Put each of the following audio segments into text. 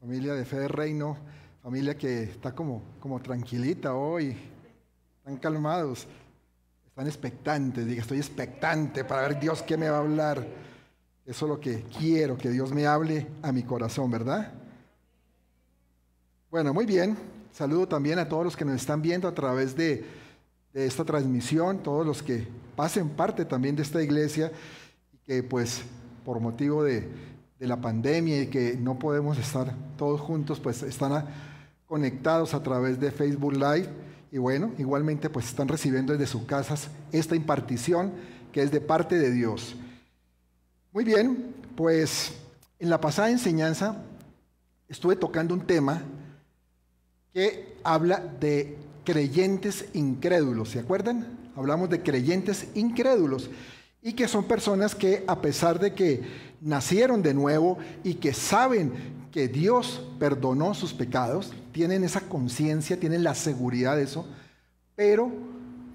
Familia de Fe de Reino, familia que está como, como tranquilita hoy, están calmados, están expectantes. Diga, estoy expectante para ver Dios qué me va a hablar. Eso es lo que quiero, que Dios me hable a mi corazón, ¿verdad? Bueno, muy bien. Saludo también a todos los que nos están viendo a través de, de esta transmisión, todos los que pasen parte también de esta iglesia y que pues por motivo de, la pandemia y que no podemos estar todos juntos, pues están conectados a través de Facebook Live y bueno, igualmente pues están recibiendo desde sus casas esta impartición que es de parte de Dios. Muy bien, pues en la pasada enseñanza estuve tocando un tema que habla de creyentes incrédulos, ¿se acuerdan? Hablamos de creyentes incrédulos y que son personas que a pesar de que nacieron de nuevo y que saben que Dios perdonó sus pecados, tienen esa conciencia, tienen la seguridad de eso, pero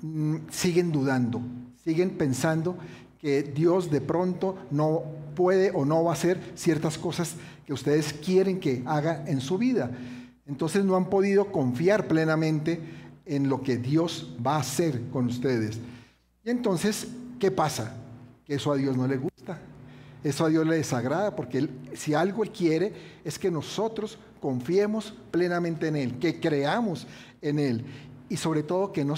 mm, siguen dudando, siguen pensando que Dios de pronto no puede o no va a hacer ciertas cosas que ustedes quieren que haga en su vida. Entonces no han podido confiar plenamente en lo que Dios va a hacer con ustedes. Y entonces ¿Qué pasa? Que eso a Dios no le gusta. Eso a Dios le desagrada porque si algo Él quiere es que nosotros confiemos plenamente en Él, que creamos en Él y sobre todo que no,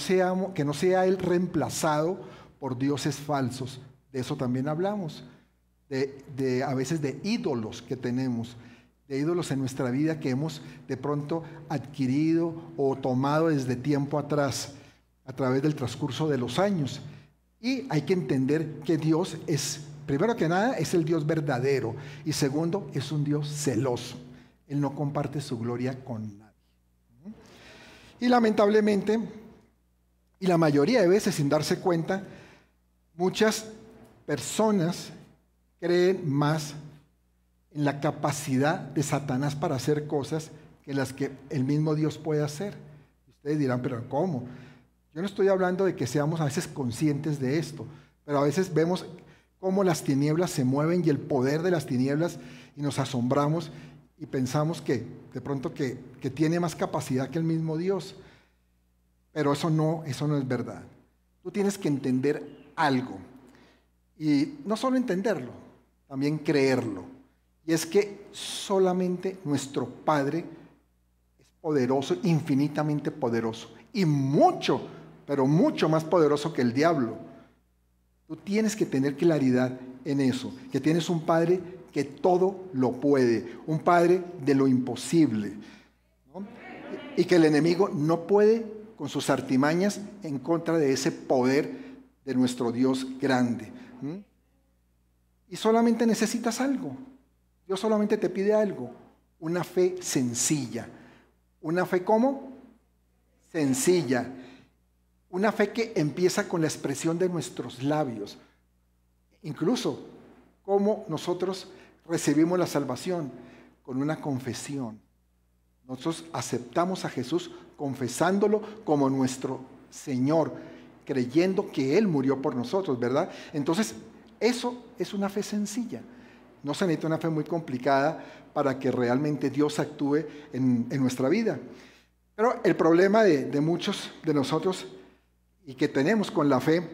que no sea Él reemplazado por dioses falsos. De eso también hablamos, de, a veces de ídolos que tenemos, de ídolos en nuestra vida que hemos de pronto adquirido o tomado desde tiempo atrás, a través del transcurso de los años. Y hay que entender que Dios es, primero que nada, es el Dios verdadero. Y segundo, es un Dios celoso. Él no comparte su gloria con nadie. Y lamentablemente, y la mayoría de veces sin darse cuenta, muchas personas creen más en la capacidad de Satanás para hacer cosas que las que el mismo Dios puede hacer. Ustedes dirán, pero ¿cómo? Yo no estoy hablando de que seamos a veces conscientes de esto, pero a veces vemos cómo las tinieblas se mueven y el poder de las tinieblas y nos asombramos y pensamos que de pronto que, tiene más capacidad que el mismo Dios. Pero eso no, eso no es verdad. Tú tienes que entender algo. Y no solo entenderlo, también creerlo. Y es que solamente nuestro Padre es poderoso, infinitamente poderoso. Y mucho pero mucho más poderoso que el diablo. Tú tienes que tener claridad en eso, que tienes un Padre que todo lo puede, un Padre de lo imposible, y que el enemigo no puede con sus artimañas en contra de ese poder de nuestro Dios grande. Y solamente necesitas algo. Dios solamente te pide algo, una fe sencilla. ¿Una fe cómo? Sencilla. Una fe que empieza con la expresión de nuestros labios. Incluso cómo nosotros recibimos la salvación con una confesión. Nosotros aceptamos a Jesús confesándolo como nuestro Señor, creyendo que Él murió por nosotros, ¿verdad? Entonces, eso es una fe sencilla. No se necesita una fe muy complicada para que realmente Dios actúe en, nuestra vida. Pero el problema de, de muchos de nosotros y que tenemos con la fe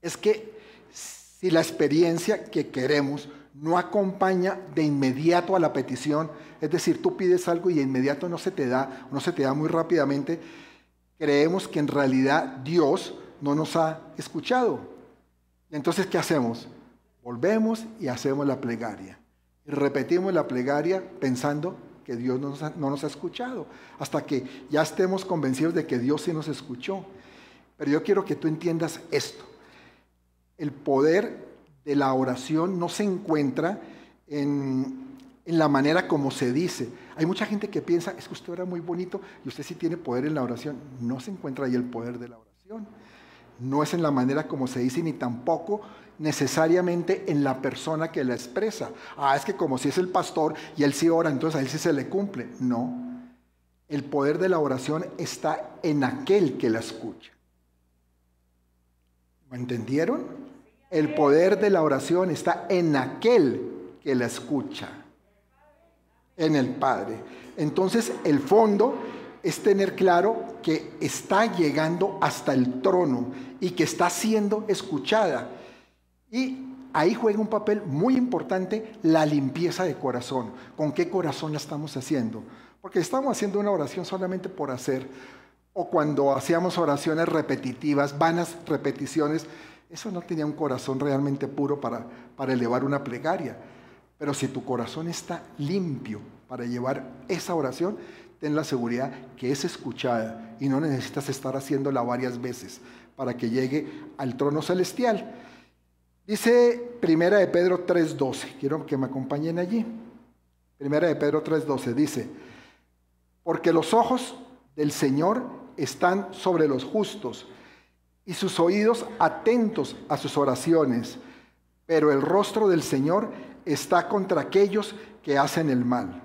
es que si la experiencia que queremos no acompaña de inmediato a la petición, es decir, tú pides algo y de inmediato no se te da, no se te da muy rápidamente, creemos que en realidad Dios no nos ha escuchado. entonces, ¿qué hacemos? Volvemos y hacemos la plegaria. Y repetimos la plegaria pensando que Dios no nos, ha, escuchado, hasta que ya estemos convencidos de que Dios sí nos escuchó. Pero yo quiero que tú entiendas esto. El poder de la oración no se encuentra en, la manera como se dice. Hay mucha gente que piensa, es que usted ora muy bonito y usted sí tiene poder en la oración. No se encuentra ahí el poder de la oración. No es en la manera como se dice ni tampoco necesariamente en la persona que la expresa. Ah, es que como si es el pastor y él sí ora, entonces a él sí se le cumple. No. El poder de la oración está en aquel que la escucha. ¿Me entendieron? El poder de la oración está en aquel que la escucha. En el Padre. Entonces el fondo es tener claro que está llegando hasta el trono y que está siendo escuchada. Y ahí juega un papel muy importante la limpieza de corazón. ¿Con qué corazón la estamos haciendo? Porque estamos haciendo una oración solamente por hacer. O cuando hacíamos oraciones repetitivas, vanas repeticiones, eso no tenía un corazón realmente puro para, para elevar una plegaria. Pero si tu corazón está limpio para llevar esa oración, ten la seguridad que es escuchada y no necesitas estar haciéndola varias veces para que llegue al trono celestial. Dice Primera de Pedro 3:12, quiero que me acompañen allí. Primera de Pedro 3:12 dice, porque los ojos del Señor están sobre los justos y sus oídos atentos a sus oraciones, pero el rostro del Señor está contra aquellos que hacen el mal.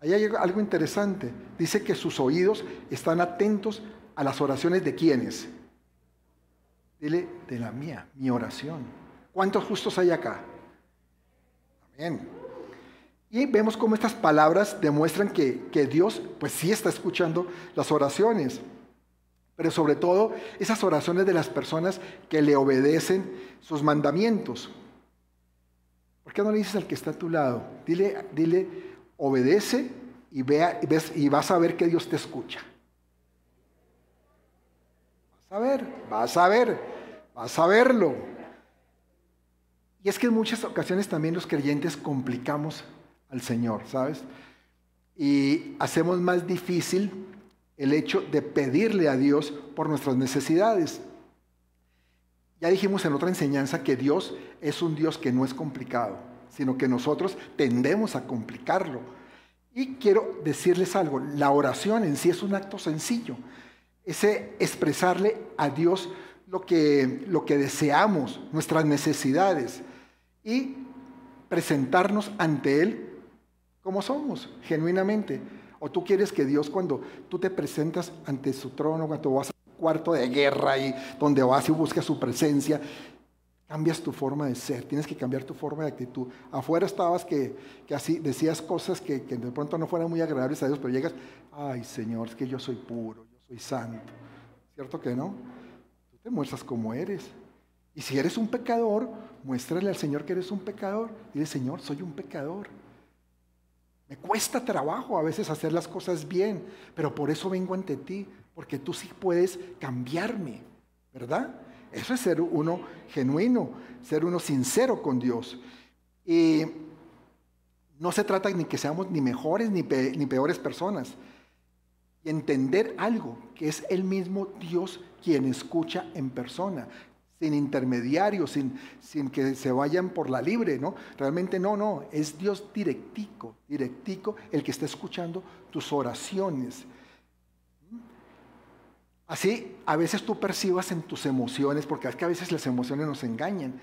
Ahí hay algo interesante. Dice que sus oídos están atentos a las oraciones de quienes. Dile, de la mía, mi oración. ¿Cuántos justos hay acá? Amén. Y vemos cómo estas palabras demuestran que, que Dios, pues sí está escuchando las oraciones. Pero sobre todo esas oraciones de las personas que le obedecen sus mandamientos. ¿Por qué no le dices al que está a tu lado? Dile, dile, obedece y, vea, ves, y vas a ver que Dios te escucha. Vas a ver, vas a ver, vas a verlo. Y es que en muchas ocasiones también los creyentes complicamos al Señor, ¿sabes? Y hacemos más difícil el hecho de pedirle a Dios por nuestras necesidades. Ya dijimos en otra enseñanza que Dios es un Dios que no es complicado sino que nosotros tendemos a complicarlo. Y quiero decirles algo, la oración en sí es un acto sencillo, ese expresarle a Dios lo que, lo que deseamos, nuestras necesidades, y presentarnos ante Él como somos, genuinamente. O tú quieres que Dios cuando tú te presentas ante su trono, cuando vas a un cuarto de guerra y donde vas y buscas su presencia, Cambias tu forma de ser, tienes que cambiar tu forma de actitud. Afuera estabas que, así decías cosas que, que, de pronto no fueran muy agradables a Dios, pero llegas, ay Señor, es que yo soy puro, yo soy santo. ¿Cierto que no? Tú te muestras como eres. Y si eres un pecador, muéstrale al Señor que eres un pecador. Dile, Señor, soy un pecador. Me cuesta trabajo a veces hacer las cosas bien, pero por eso vengo ante ti, porque tú sí puedes cambiarme, ¿verdad? Eso es ser uno genuino, ser uno sincero con Dios. Y no se trata ni que seamos ni mejores ni, ni peores personas. Y entender algo, que es el mismo Dios quien escucha en persona, sin intermediarios, sin, sin que se vayan por la libre, ¿no? Realmente no, no, es Dios directico, directico el que está escuchando tus oraciones Así, a veces tú percibas en tus emociones, porque es que a veces las emociones nos engañan.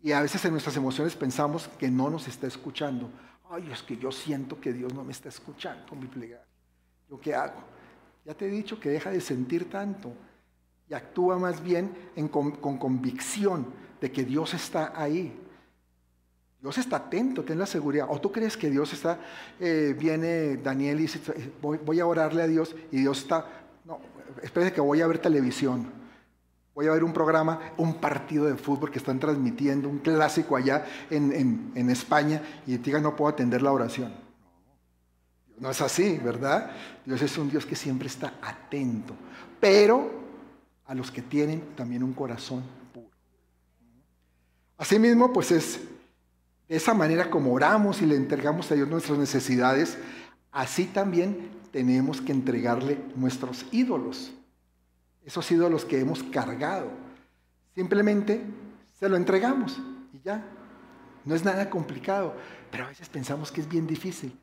Y a veces en nuestras emociones pensamos que no nos está escuchando. Ay, es que yo siento que Dios no me está escuchando mi plegaria. ¿Yo qué hago? Ya te he dicho que deja de sentir tanto y actúa más bien con, convicción de que Dios está ahí. Dios está atento, ten la seguridad. O tú crees que Dios está, eh, viene Daniel y dice, voy, voy a orarle a Dios y Dios está, no, espérate que voy a ver televisión, voy a ver un programa, un partido de fútbol que están transmitiendo, un clásico allá en, España, y diga, no puedo atender la oración. No es así, ¿verdad? Dios es un Dios que siempre está atento, pero a los que tienen también un corazón puro. Asimismo, pues es de esa manera como oramos y le entregamos a Dios nuestras necesidades, así también tenemos que entregarle nuestros ídolos, esos ídolos que hemos cargado. Simplemente se lo entregamos y ya. No es nada complicado, pero a veces pensamos que es bien difícil.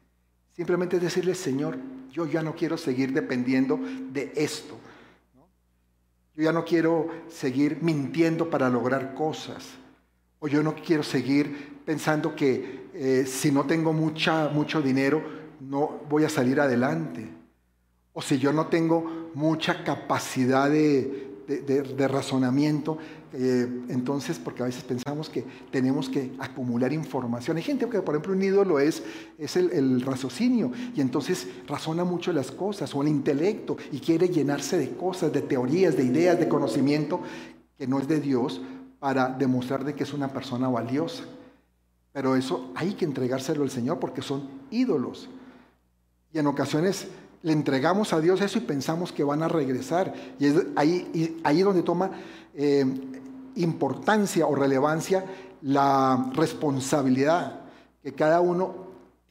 Simplemente es decirle, Señor, yo ya no quiero seguir dependiendo de esto. Yo ya no quiero seguir mintiendo para lograr cosas. O yo no quiero seguir pensando que eh, si no tengo mucha, mucho dinero, no voy a salir adelante. O si yo no tengo mucha capacidad de, de, razonamiento. Eh, entonces, porque a veces pensamos que tenemos que acumular información. Hay gente que, por ejemplo, un ídolo es, es el, el, raciocinio y entonces razona mucho las cosas o el intelecto y quiere llenarse de cosas, de teorías, de ideas, de conocimiento que no es de Dios para demostrar de que es una persona valiosa. Pero eso hay que entregárselo al Señor porque son ídolos. Y en ocasiones le entregamos a Dios eso y pensamos que van a regresar. Y es ahí, ahí donde toma eh, importancia o relevancia la responsabilidad que cada uno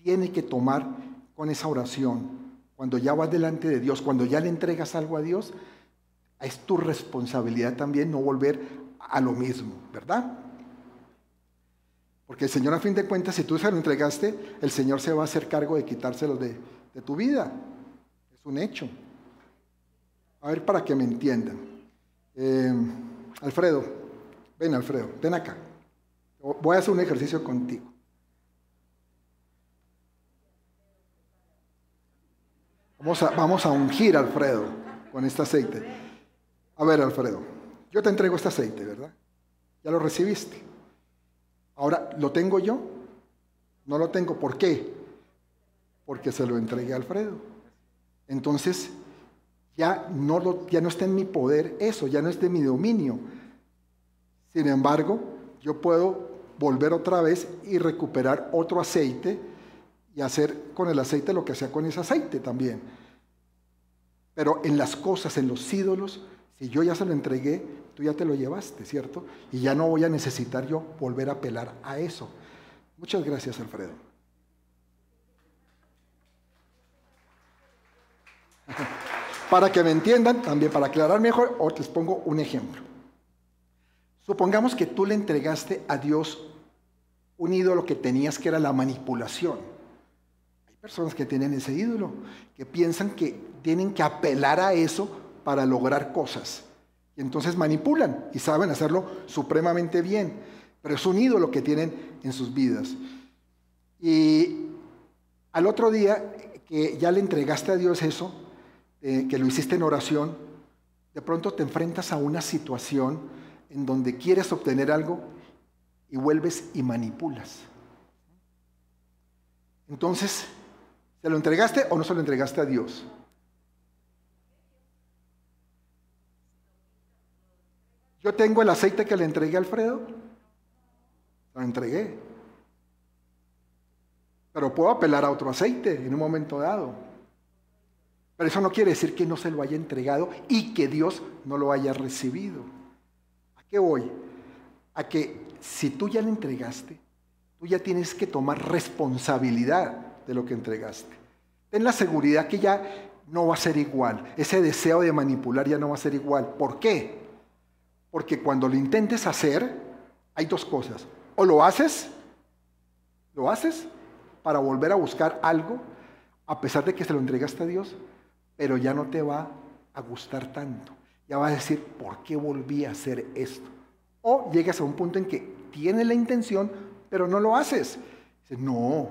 tiene que tomar con esa oración. Cuando ya vas delante de Dios, cuando ya le entregas algo a Dios, es tu responsabilidad también no volver a lo mismo, ¿verdad? Porque el Señor a fin de cuentas, si tú se lo entregaste, el Señor se va a hacer cargo de quitárselo de, de tu vida un hecho. A ver, para que me entiendan. Eh, Alfredo, ven Alfredo, ven acá. Voy a hacer un ejercicio contigo. Vamos a, vamos a ungir Alfredo con este aceite. A ver, Alfredo, yo te entrego este aceite, ¿verdad? Ya lo recibiste. Ahora, ¿lo tengo yo? No lo tengo. ¿Por qué? Porque se lo entregué a Alfredo. Entonces, ya no, lo, ya no está en mi poder eso, ya no es de mi dominio. Sin embargo, yo puedo volver otra vez y recuperar otro aceite y hacer con el aceite lo que hacía con ese aceite también. Pero en las cosas, en los ídolos, si yo ya se lo entregué, tú ya te lo llevaste, ¿cierto? Y ya no voy a necesitar yo volver a apelar a eso. Muchas gracias, Alfredo. Para que me entiendan, también para aclarar mejor, les pongo un ejemplo. Supongamos que tú le entregaste a Dios un ídolo que tenías que era la manipulación. Hay personas que tienen ese ídolo, que piensan que tienen que apelar a eso para lograr cosas. Y entonces manipulan y saben hacerlo supremamente bien. Pero es un ídolo que tienen en sus vidas. Y al otro día que ya le entregaste a Dios eso, eh, que lo hiciste en oración, de pronto te enfrentas a una situación en donde quieres obtener algo y vuelves y manipulas. Entonces, ¿se lo entregaste o no se lo entregaste a Dios? Yo tengo el aceite que le entregué a Alfredo. Lo entregué. Pero puedo apelar a otro aceite en un momento dado. Pero eso no quiere decir que no se lo haya entregado y que Dios no lo haya recibido. ¿A qué voy? A que si tú ya le entregaste, tú ya tienes que tomar responsabilidad de lo que entregaste. Ten la seguridad que ya no va a ser igual. Ese deseo de manipular ya no va a ser igual. ¿Por qué? Porque cuando lo intentes hacer, hay dos cosas. O lo haces, lo haces para volver a buscar algo, a pesar de que se lo entregaste a Dios, pero ya no te va a gustar tanto. Ya vas a decir, ¿por qué volví a hacer esto? O llegas a un punto en que tienes la intención, pero no lo haces. Dices, no,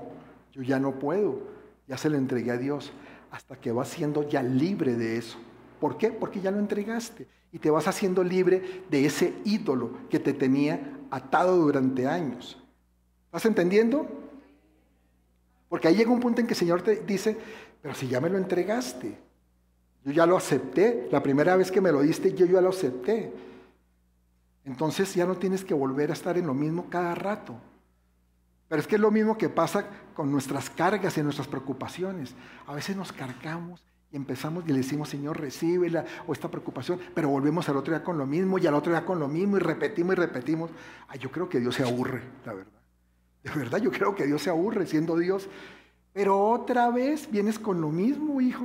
yo ya no puedo, ya se lo entregué a Dios, hasta que vas siendo ya libre de eso. ¿Por qué? Porque ya lo entregaste y te vas haciendo libre de ese ídolo que te tenía atado durante años. ¿Estás entendiendo? Porque ahí llega un punto en que el Señor te dice, pero si ya me lo entregaste, yo ya lo acepté. La primera vez que me lo diste, yo ya lo acepté. Entonces ya no tienes que volver a estar en lo mismo cada rato. Pero es que es lo mismo que pasa con nuestras cargas y nuestras preocupaciones. A veces nos cargamos y empezamos y le decimos, Señor, recíbela o esta preocupación, pero volvemos al otro día con lo mismo y al otro día con lo mismo y repetimos y repetimos. Ay, yo creo que Dios se aburre, la verdad. De verdad, yo creo que Dios se aburre siendo Dios. Pero otra vez vienes con lo mismo, hijo.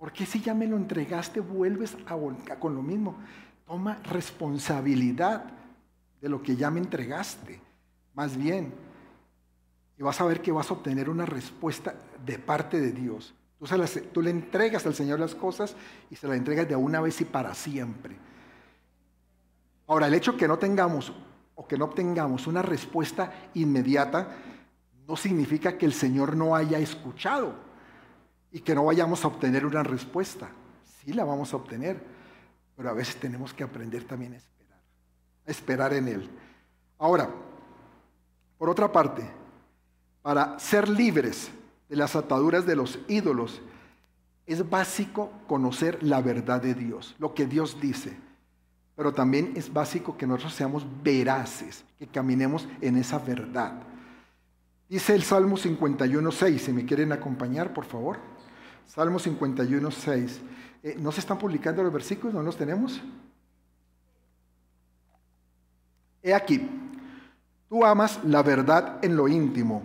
¿Por qué si ya me lo entregaste vuelves a volcar con lo mismo? Toma responsabilidad de lo que ya me entregaste. Más bien, y vas a ver que vas a obtener una respuesta de parte de Dios. Tú, tú le entregas al Señor las cosas y se las entregas de una vez y para siempre. Ahora, el hecho que no tengamos o que no obtengamos una respuesta inmediata no significa que el Señor no haya escuchado y que no vayamos a obtener una respuesta. Sí la vamos a obtener, pero a veces tenemos que aprender también a esperar, a esperar en Él. Ahora, por otra parte, para ser libres de las ataduras de los ídolos, es básico conocer la verdad de Dios, lo que Dios dice. Pero también es básico que nosotros seamos veraces, que caminemos en esa verdad. Dice el Salmo 51.6, si me quieren acompañar, por favor. Salmo 51.6. Eh, ¿No se están publicando los versículos? ¿No los tenemos? He aquí, tú amas la verdad en lo íntimo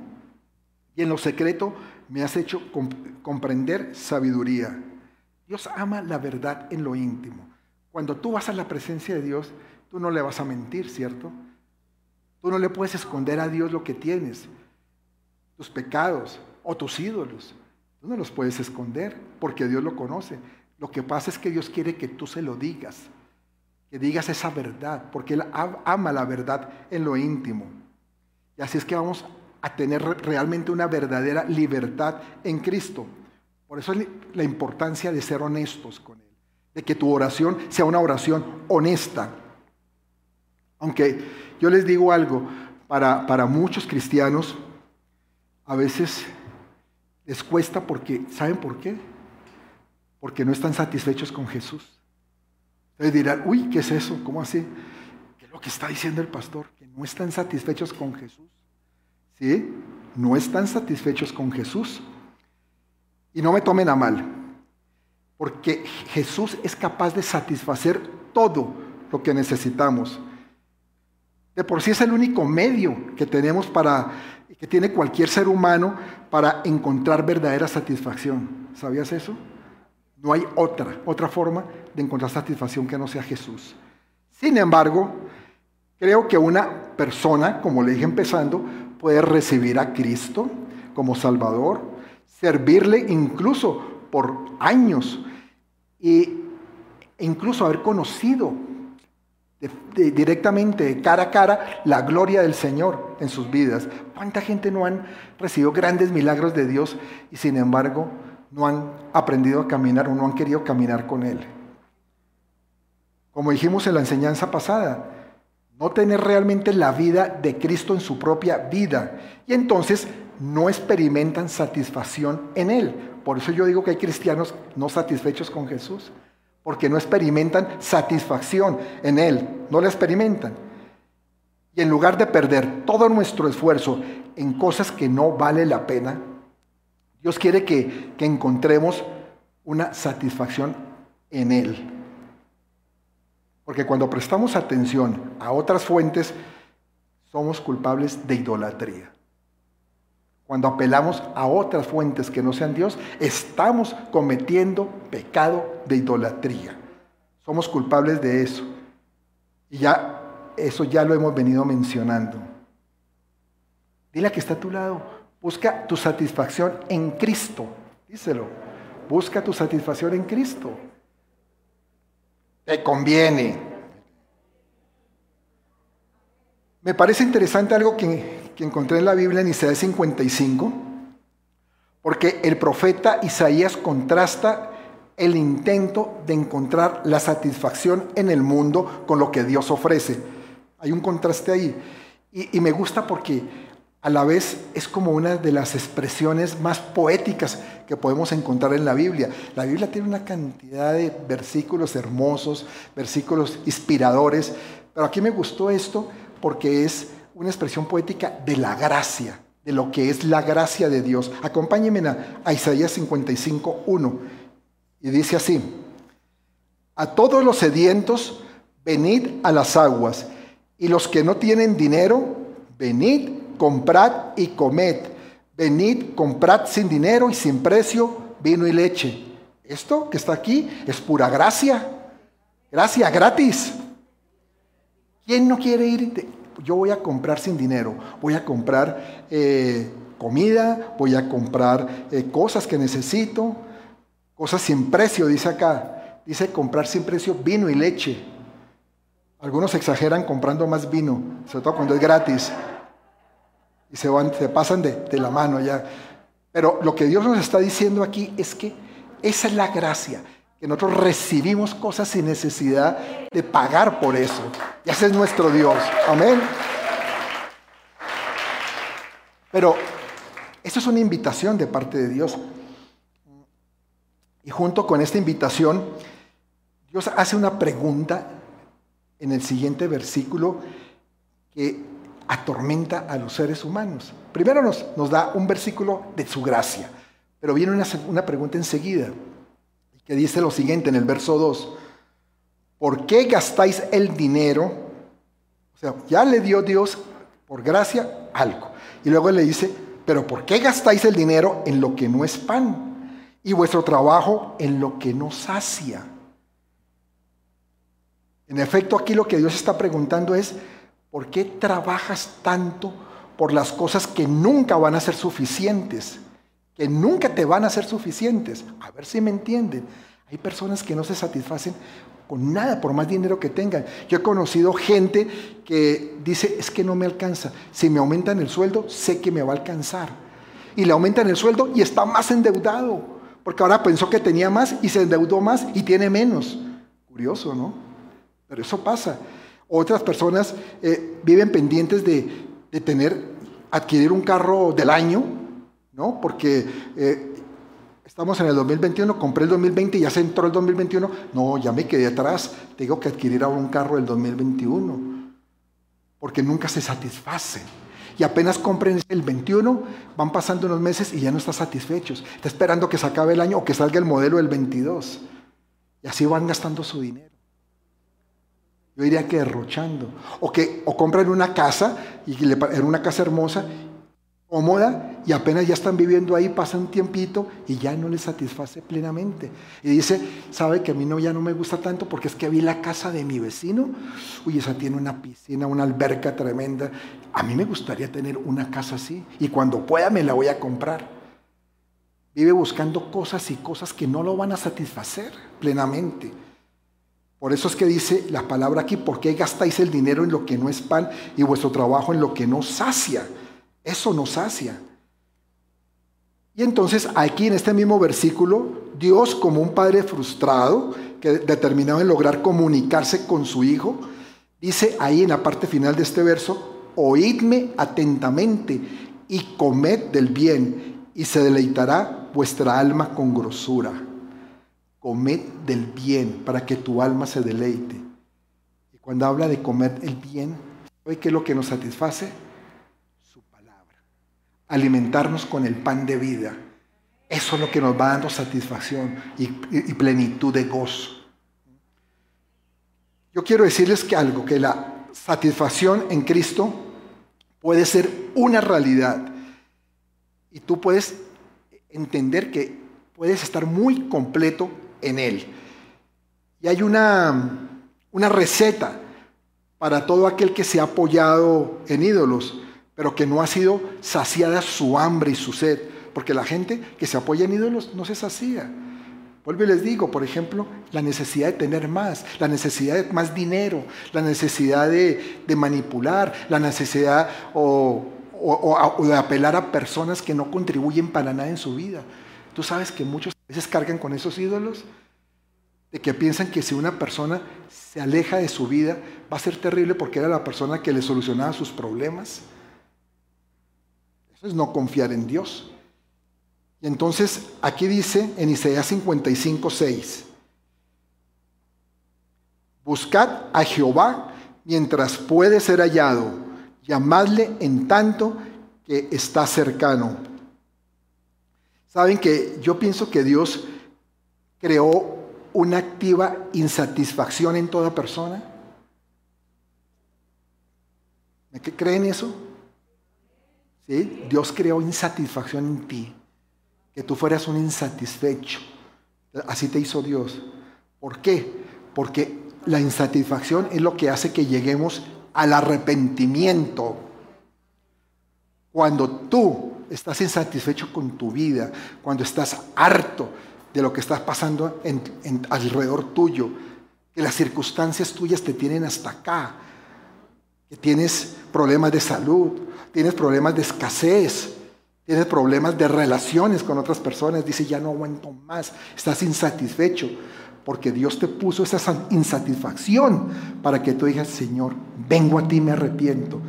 y en lo secreto me has hecho comprender sabiduría. Dios ama la verdad en lo íntimo. Cuando tú vas a la presencia de Dios, tú no le vas a mentir, ¿cierto? Tú no le puedes esconder a Dios lo que tienes, tus pecados o tus ídolos. Tú no los puedes esconder porque Dios lo conoce. Lo que pasa es que Dios quiere que tú se lo digas, que digas esa verdad, porque Él ama la verdad en lo íntimo. Y así es que vamos a tener realmente una verdadera libertad en Cristo. Por eso es la importancia de ser honestos con Él, de que tu oración sea una oración honesta. Aunque yo les digo algo, para, para muchos cristianos a veces les cuesta porque, ¿saben por qué? Porque no están satisfechos con Jesús. Ustedes dirán, uy, ¿qué es eso? ¿Cómo así? ¿Qué es lo que está diciendo el pastor? Que no están satisfechos con Jesús. ¿sí? No están satisfechos con Jesús. Y no me tomen a mal, porque Jesús es capaz de satisfacer todo lo que necesitamos. De por sí es el único medio que tenemos para, que tiene cualquier ser humano para encontrar verdadera satisfacción. ¿Sabías eso? No hay otra, otra forma de encontrar satisfacción que no sea Jesús. Sin embargo, creo que una persona, como le dije empezando, puede recibir a Cristo como Salvador, servirle incluso por años e incluso haber conocido directamente, cara a cara, la gloria del Señor en sus vidas. ¿Cuánta gente no han recibido grandes milagros de Dios y sin embargo no han aprendido a caminar o no han querido caminar con Él? Como dijimos en la enseñanza pasada, no tener realmente la vida de Cristo en su propia vida. Y entonces no experimentan satisfacción en Él. Por eso yo digo que hay cristianos no satisfechos con Jesús, porque no experimentan satisfacción en Él, no la experimentan. Y en lugar de perder todo nuestro esfuerzo en cosas que no vale la pena, Dios quiere que, que encontremos una satisfacción en Él. Porque cuando prestamos atención a otras fuentes, somos culpables de idolatría. Cuando apelamos a otras fuentes que no sean Dios, estamos cometiendo pecado de idolatría. Somos culpables de eso. Y ya eso ya lo hemos venido mencionando. Dile a que está a tu lado, busca tu satisfacción en Cristo. Díselo. Busca tu satisfacción en Cristo. Te conviene. Me parece interesante algo que, encontré en la Biblia en Isaías 55, porque el profeta Isaías contrasta el intento de encontrar la satisfacción en el mundo con lo que Dios ofrece. Hay un contraste ahí. Y, y me gusta porque a la vez es como una de las expresiones más poéticas que podemos encontrar en la Biblia. La Biblia tiene una cantidad de versículos hermosos, versículos inspiradores, pero aquí me gustó esto porque es una expresión poética de la gracia, de lo que es la gracia de Dios. Acompáñenme a, Isaías 55, 1. Y dice así, a todos los sedientos, venid a las aguas, y los que no tienen dinero, venid comprad y comed. Venid, comprad sin dinero y sin precio vino y leche. Esto que está aquí es pura gracia. Gracia gratis. ¿Quién no quiere ir? Yo voy a comprar sin dinero. Voy a comprar eh, comida, voy a comprar eh, cosas que necesito, cosas sin precio, dice acá. Dice comprar sin precio vino y leche. Algunos exageran comprando más vino, sobre todo cuando es gratis y se, van, se pasan de, de la mano ya. Pero lo que Dios nos está diciendo aquí es que esa es la gracia, que nosotros recibimos cosas sin necesidad de pagar por eso. Y ese es nuestro Dios. Amén. Pero eso es una invitación de parte de Dios. Y junto con esta invitación, Dios hace una pregunta en el siguiente versículo que atormenta a los seres humanos. Primero nos, nos da un versículo de su gracia, pero viene una, una pregunta enseguida que dice lo siguiente en el verso 2. ¿Por qué gastáis el dinero? O sea, ya le dio Dios por gracia algo. Y luego le dice, pero ¿por qué gastáis el dinero en lo que no es pan? Y vuestro trabajo en lo que no sacia. En efecto, aquí lo que Dios está preguntando es, ¿por qué trabajas tanto por las cosas que nunca van a ser suficientes? Que nunca te van a ser suficientes. A ver si me entienden. Hay personas que no se satisfacen con nada, por más dinero que tengan. Yo he conocido gente que dice, es que no me alcanza. Si me aumentan el sueldo, sé que me va a alcanzar. Y le aumentan el sueldo y está más endeudado, porque ahora pensó que tenía más y se endeudó más y tiene menos. Curioso, ¿no? Pero eso pasa. Otras personas eh, viven pendientes de, tener, adquirir un carro del año, ¿no? Porque eh, estamos en el 2021, compré el 2020 y ya se entró el 2021. No, ya me quedé atrás, tengo que adquirir ahora un carro del 2021. Porque nunca se satisface. Y apenas compren el 21, van pasando unos meses y ya no están satisfechos. Está esperando que se acabe el año o que salga el modelo del 22. Y así van gastando su dinero. Yo diría que derrochando. O que o compran una casa, y en una casa hermosa, cómoda, y apenas ya están viviendo ahí, pasa un tiempito y ya no les satisface plenamente. Y dice, sabe que a mí no, ya no me gusta tanto porque es que vi la casa de mi vecino, uy, esa tiene una piscina, una alberca tremenda. A mí me gustaría tener una casa así y cuando pueda me la voy a comprar. Vive buscando cosas y cosas que no lo van a satisfacer plenamente. Por eso es que dice la palabra aquí, ¿por qué gastáis el dinero en lo que no es pan y vuestro trabajo en lo que no sacia? Eso no sacia. Y entonces aquí en este mismo versículo, Dios como un padre frustrado, que determinado en lograr comunicarse con su hijo, dice ahí en la parte final de este verso, oídme atentamente y comed del bien y se deleitará vuestra alma con grosura comed del bien para que tu alma se deleite. Y cuando habla de comer el bien, ¿sabe qué es lo que nos satisface? Alimentarnos con el pan de vida. Eso es lo que nos va dando satisfacción y, y plenitud de gozo. Yo quiero decirles que algo, que la satisfacción en Cristo puede ser una realidad. Y tú puedes entender que puedes estar muy completo en Él. Y hay una, una receta para todo aquel que se ha apoyado en ídolos, pero que no ha sido saciada su hambre y su sed, porque la gente que se apoya en ídolos no se sacía. Vuelvo y les digo, por ejemplo, la necesidad de tener más, la necesidad de más dinero, la necesidad de, manipular, la necesidad o, o, de apelar a personas que no contribuyen para nada en su vida. Tú sabes que muchos a veces cargan con esos ídolos, de que piensan que si una persona se aleja de su vida va a ser terrible porque era la persona que le solucionaba sus problemas. Es no confiar en Dios. Y entonces aquí dice en Isaías 55, 6, buscad a Jehová mientras puede ser hallado, llamadle en tanto que está cercano. Saben que yo pienso que Dios creó una activa insatisfacción en toda persona. ¿Qué creen eso? Dios creó insatisfacción en ti, que tú fueras un insatisfecho. Así te hizo Dios. ¿Por qué? Porque la insatisfacción es lo que hace que lleguemos al arrepentimiento. Cuando tú estás insatisfecho con tu vida, cuando estás harto de lo que estás pasando alrededor tuyo, que las circunstancias tuyas te tienen hasta acá, que tienes problemas de salud, tienes problemas de escasez, Tienes problemas de relaciones con otras personas. Dice, ya no aguanto más. Estás insatisfecho. Porque Dios te puso esa insatisfacción para que tú digas, Señor, vengo a ti, me arrepiento.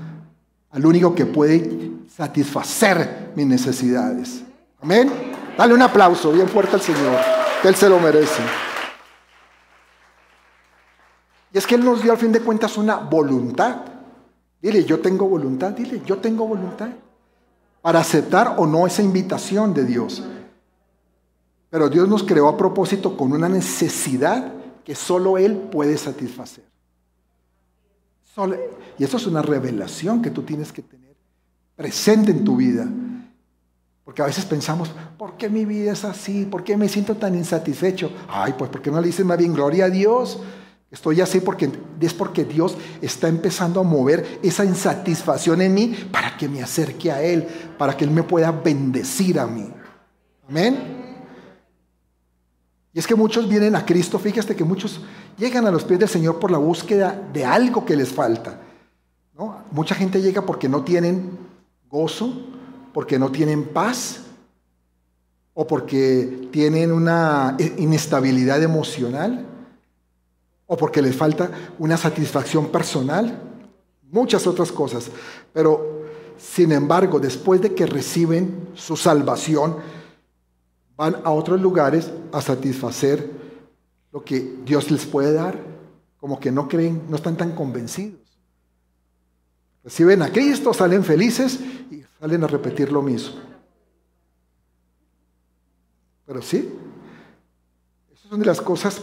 Al único que puede satisfacer mis necesidades. Amén. Dale un aplauso bien fuerte al Señor, que Él se lo merece. Y es que Él nos dio al fin de cuentas una voluntad. Dile, yo tengo voluntad, dile, yo tengo voluntad para aceptar o no esa invitación de Dios. Pero Dios nos creó a propósito con una necesidad que solo Él puede satisfacer. y eso es una revelación que tú tienes que tener presente en tu vida. Porque a veces pensamos, ¿por qué mi vida es así? ¿Por qué me siento tan insatisfecho? Ay, pues ¿por qué no le dices más bien gloria a Dios? Estoy así porque es porque Dios está empezando a mover esa insatisfacción en mí para que me acerque a Él, para que Él me pueda bendecir a mí. Amén. Y es que muchos vienen a Cristo, fíjate que muchos llegan a los pies del Señor por la búsqueda de algo que les falta. ¿no? Mucha gente llega porque no tienen gozo, porque no tienen paz o porque tienen una inestabilidad emocional o porque les falta una satisfacción personal, muchas otras cosas. Pero, sin embargo, después de que reciben su salvación, van a otros lugares a satisfacer lo que Dios les puede dar, como que no creen, no están tan convencidos. Reciben a Cristo, salen felices y salen a repetir lo mismo. Pero sí, esas son de las cosas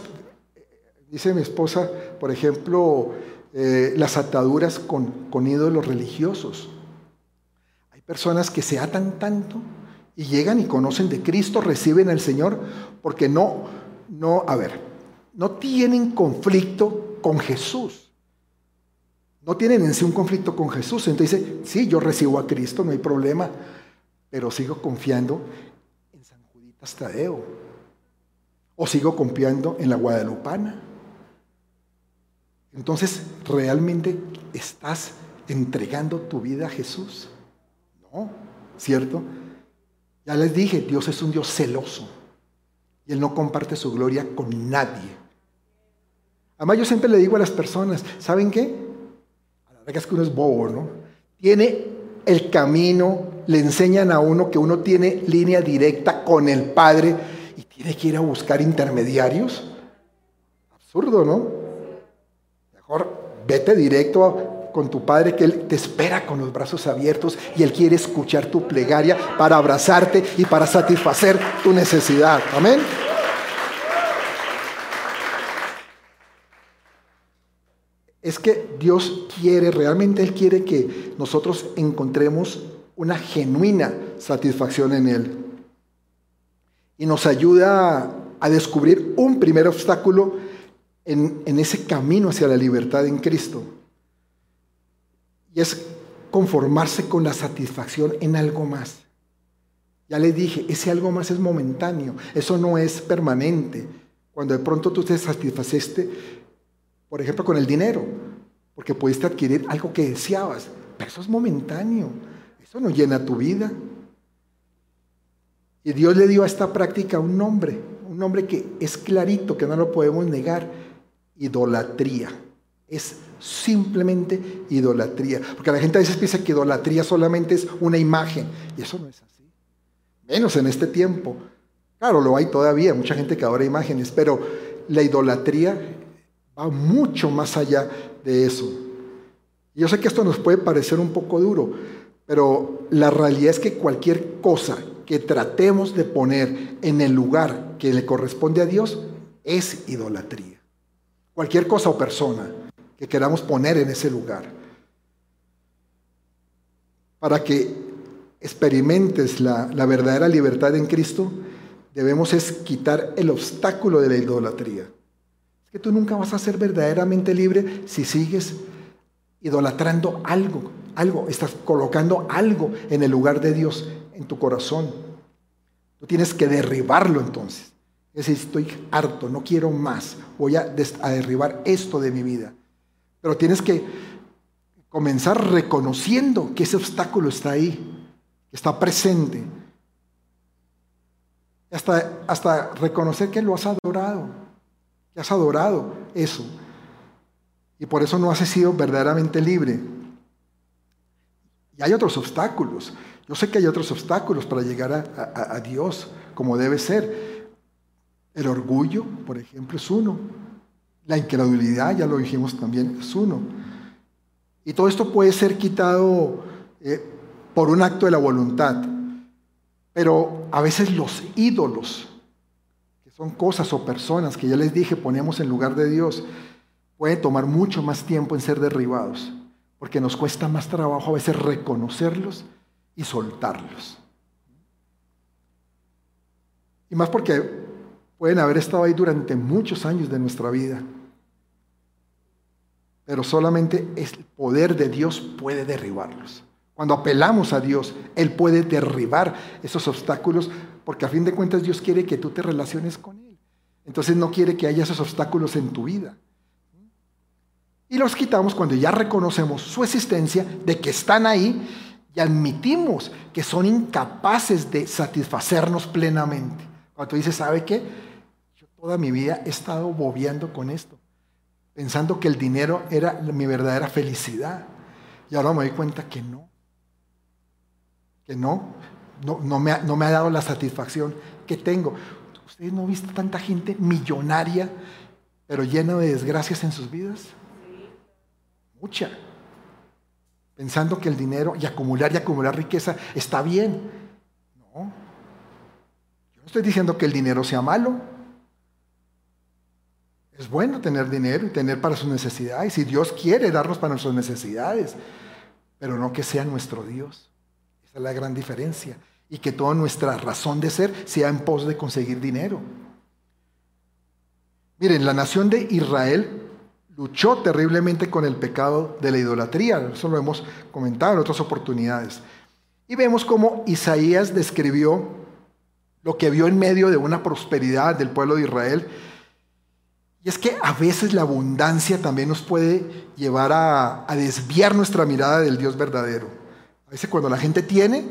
Dice mi esposa, por ejemplo, eh, las ataduras con, con ídolos religiosos. Hay personas que se atan tanto y llegan y conocen de Cristo, reciben al Señor, porque no, no, a ver, no tienen conflicto con Jesús. No tienen en sí un conflicto con Jesús. Entonces dice, sí, yo recibo a Cristo, no hay problema, pero sigo confiando en San Juditas Tadeo. O sigo confiando en la Guadalupana. Entonces, ¿realmente estás entregando tu vida a Jesús? No, ¿cierto? Ya les dije, Dios es un Dios celoso y Él no comparte su gloria con nadie. Además, yo siempre le digo a las personas, ¿saben qué? A la verdad es que uno es bobo, ¿no? Tiene el camino, le enseñan a uno que uno tiene línea directa con el Padre y tiene que ir a buscar intermediarios. Absurdo, ¿no? Vete directo con tu Padre que Él te espera con los brazos abiertos y Él quiere escuchar tu plegaria para abrazarte y para satisfacer tu necesidad. Amén. Es que Dios quiere, realmente Él quiere que nosotros encontremos una genuina satisfacción en Él. Y nos ayuda a descubrir un primer obstáculo en, ese camino hacia la libertad en Cristo. Y es conformarse con la satisfacción en algo más. Ya les dije, ese algo más es momentáneo, eso no es permanente. Cuando de pronto tú te satisfaciste, por ejemplo, con el dinero, porque pudiste adquirir algo que deseabas, pero eso es momentáneo, eso no llena tu vida. Y Dios le dio a esta práctica un nombre, un nombre que es clarito, que no lo podemos negar, idolatría. Es simplemente idolatría. Porque la gente a veces piensa que idolatría solamente es una imagen. Y eso no es así. Menos en este tiempo. Claro, lo hay todavía, mucha gente que adora imágenes, pero la idolatría va mucho más allá de eso. Yo sé que esto nos puede parecer un poco duro, pero la realidad es que cualquier cosa que tratemos de poner en el lugar que le corresponde a Dios es idolatría cualquier cosa o persona que queramos poner en ese lugar. Para que experimentes la, verdadera libertad en Cristo, debemos es quitar el obstáculo de la idolatría. Es que tú nunca vas a ser verdaderamente libre si sigues idolatrando algo, algo, estás colocando algo en el lugar de Dios en tu corazón. Tú tienes que derribarlo entonces. Es decir, estoy harto, no quiero más, voy a, derribar esto de mi vida. Pero tienes que comenzar reconociendo que ese obstáculo está ahí, está presente. Hasta, hasta reconocer que lo has adorado, que has adorado eso. Y por eso no has sido verdaderamente libre. Y hay otros obstáculos. Yo sé que hay otros obstáculos para llegar a, a Dios como debe ser. El orgullo, por ejemplo, es uno. La incredulidad, ya lo dijimos también, es uno. Y todo esto puede ser quitado eh, por un acto de la voluntad. Pero a veces los ídolos, que son cosas o personas que ya les dije ponemos en lugar de Dios, pueden tomar mucho más tiempo en ser derribados, porque nos cuesta más trabajo a veces reconocerlos y soltarlos. Y más porque pueden haber estado ahí durante muchos años de nuestra vida. Pero solamente el poder de Dios puede derribarlos. Cuando apelamos a Dios, Él puede derribar esos obstáculos, porque a fin de cuentas Dios quiere que tú te relaciones con Él. Entonces no quiere que haya esos obstáculos en tu vida. Y los quitamos cuando ya reconocemos su existencia, de que están ahí y admitimos que son incapaces de satisfacernos plenamente. Cuando tú dices, ¿sabe qué? Yo toda mi vida he estado bobeando con esto, pensando que el dinero era mi verdadera felicidad. Y ahora me doy cuenta que no. Que no, no, me, ha, dado la satisfacción que tengo. ¿Ustedes no han visto tanta gente millonaria, pero llena de desgracias en sus vidas? Mucha. Pensando que el dinero y acumular y acumular riqueza está bien. No, no estoy diciendo que el dinero sea malo. Es bueno tener dinero y tener para sus necesidades. Y Dios quiere darnos para nuestras necesidades. Pero no que sea nuestro Dios. Esa es la gran diferencia. Y que toda nuestra razón de ser sea en pos de conseguir dinero. Miren, la nación de Israel luchó terriblemente con el pecado de la idolatría. Eso lo hemos comentado en otras oportunidades. Y vemos cómo Isaías describió lo que vio en medio de una prosperidad del pueblo de Israel. Y es que a veces la abundancia también nos puede llevar a, desviar nuestra mirada del Dios verdadero. A veces cuando la gente tiene,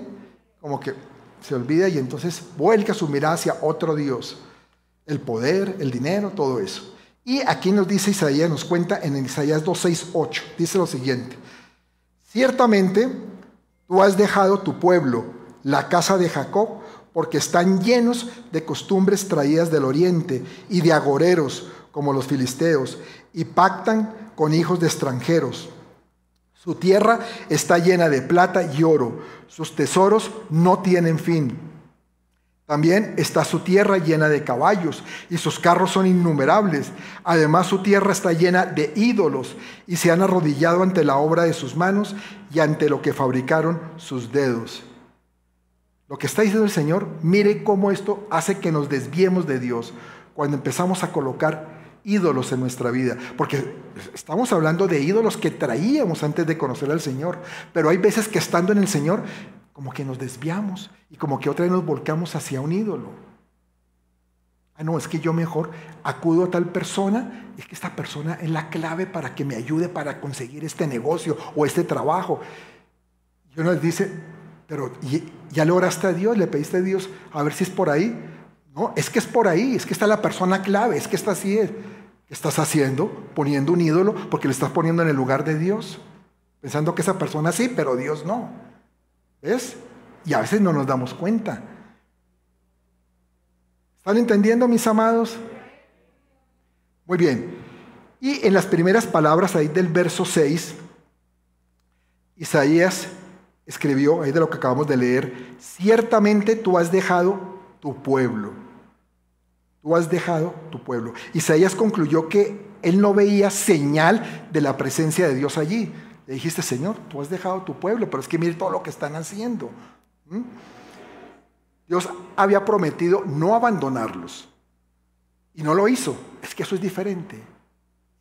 como que se olvida y entonces vuelca su mirada hacia otro Dios. El poder, el dinero, todo eso. Y aquí nos dice Isaías, nos cuenta en Isaías 2.6.8, dice lo siguiente. Ciertamente tú has dejado tu pueblo, la casa de Jacob, porque están llenos de costumbres traídas del oriente y de agoreros como los filisteos, y pactan con hijos de extranjeros. Su tierra está llena de plata y oro, sus tesoros no tienen fin. También está su tierra llena de caballos y sus carros son innumerables. Además su tierra está llena de ídolos y se han arrodillado ante la obra de sus manos y ante lo que fabricaron sus dedos. Lo que está diciendo el Señor, mire cómo esto hace que nos desviemos de Dios cuando empezamos a colocar ídolos en nuestra vida. Porque estamos hablando de ídolos que traíamos antes de conocer al Señor. Pero hay veces que estando en el Señor, como que nos desviamos y como que otra vez nos volcamos hacia un ídolo. Ah, no, es que yo mejor acudo a tal persona, es que esta persona es la clave para que me ayude para conseguir este negocio o este trabajo. Y uno les dice, pero ya le oraste a Dios, le pediste a Dios a ver si es por ahí. No, es que es por ahí, es que está la persona clave, es que está así. Es. ¿Qué estás haciendo? Poniendo un ídolo porque le estás poniendo en el lugar de Dios. Pensando que esa persona sí, pero Dios no. ¿Ves? Y a veces no nos damos cuenta. ¿Están entendiendo, mis amados? Muy bien. Y en las primeras palabras ahí del verso 6, Isaías escribió, ahí de lo que acabamos de leer, ciertamente tú has dejado tu pueblo. Tú has dejado tu pueblo. Isaías concluyó que él no veía señal de la presencia de Dios allí. Le dijiste, Señor, tú has dejado tu pueblo, pero es que mire todo lo que están haciendo. Dios había prometido no abandonarlos. Y no lo hizo. Es que eso es diferente.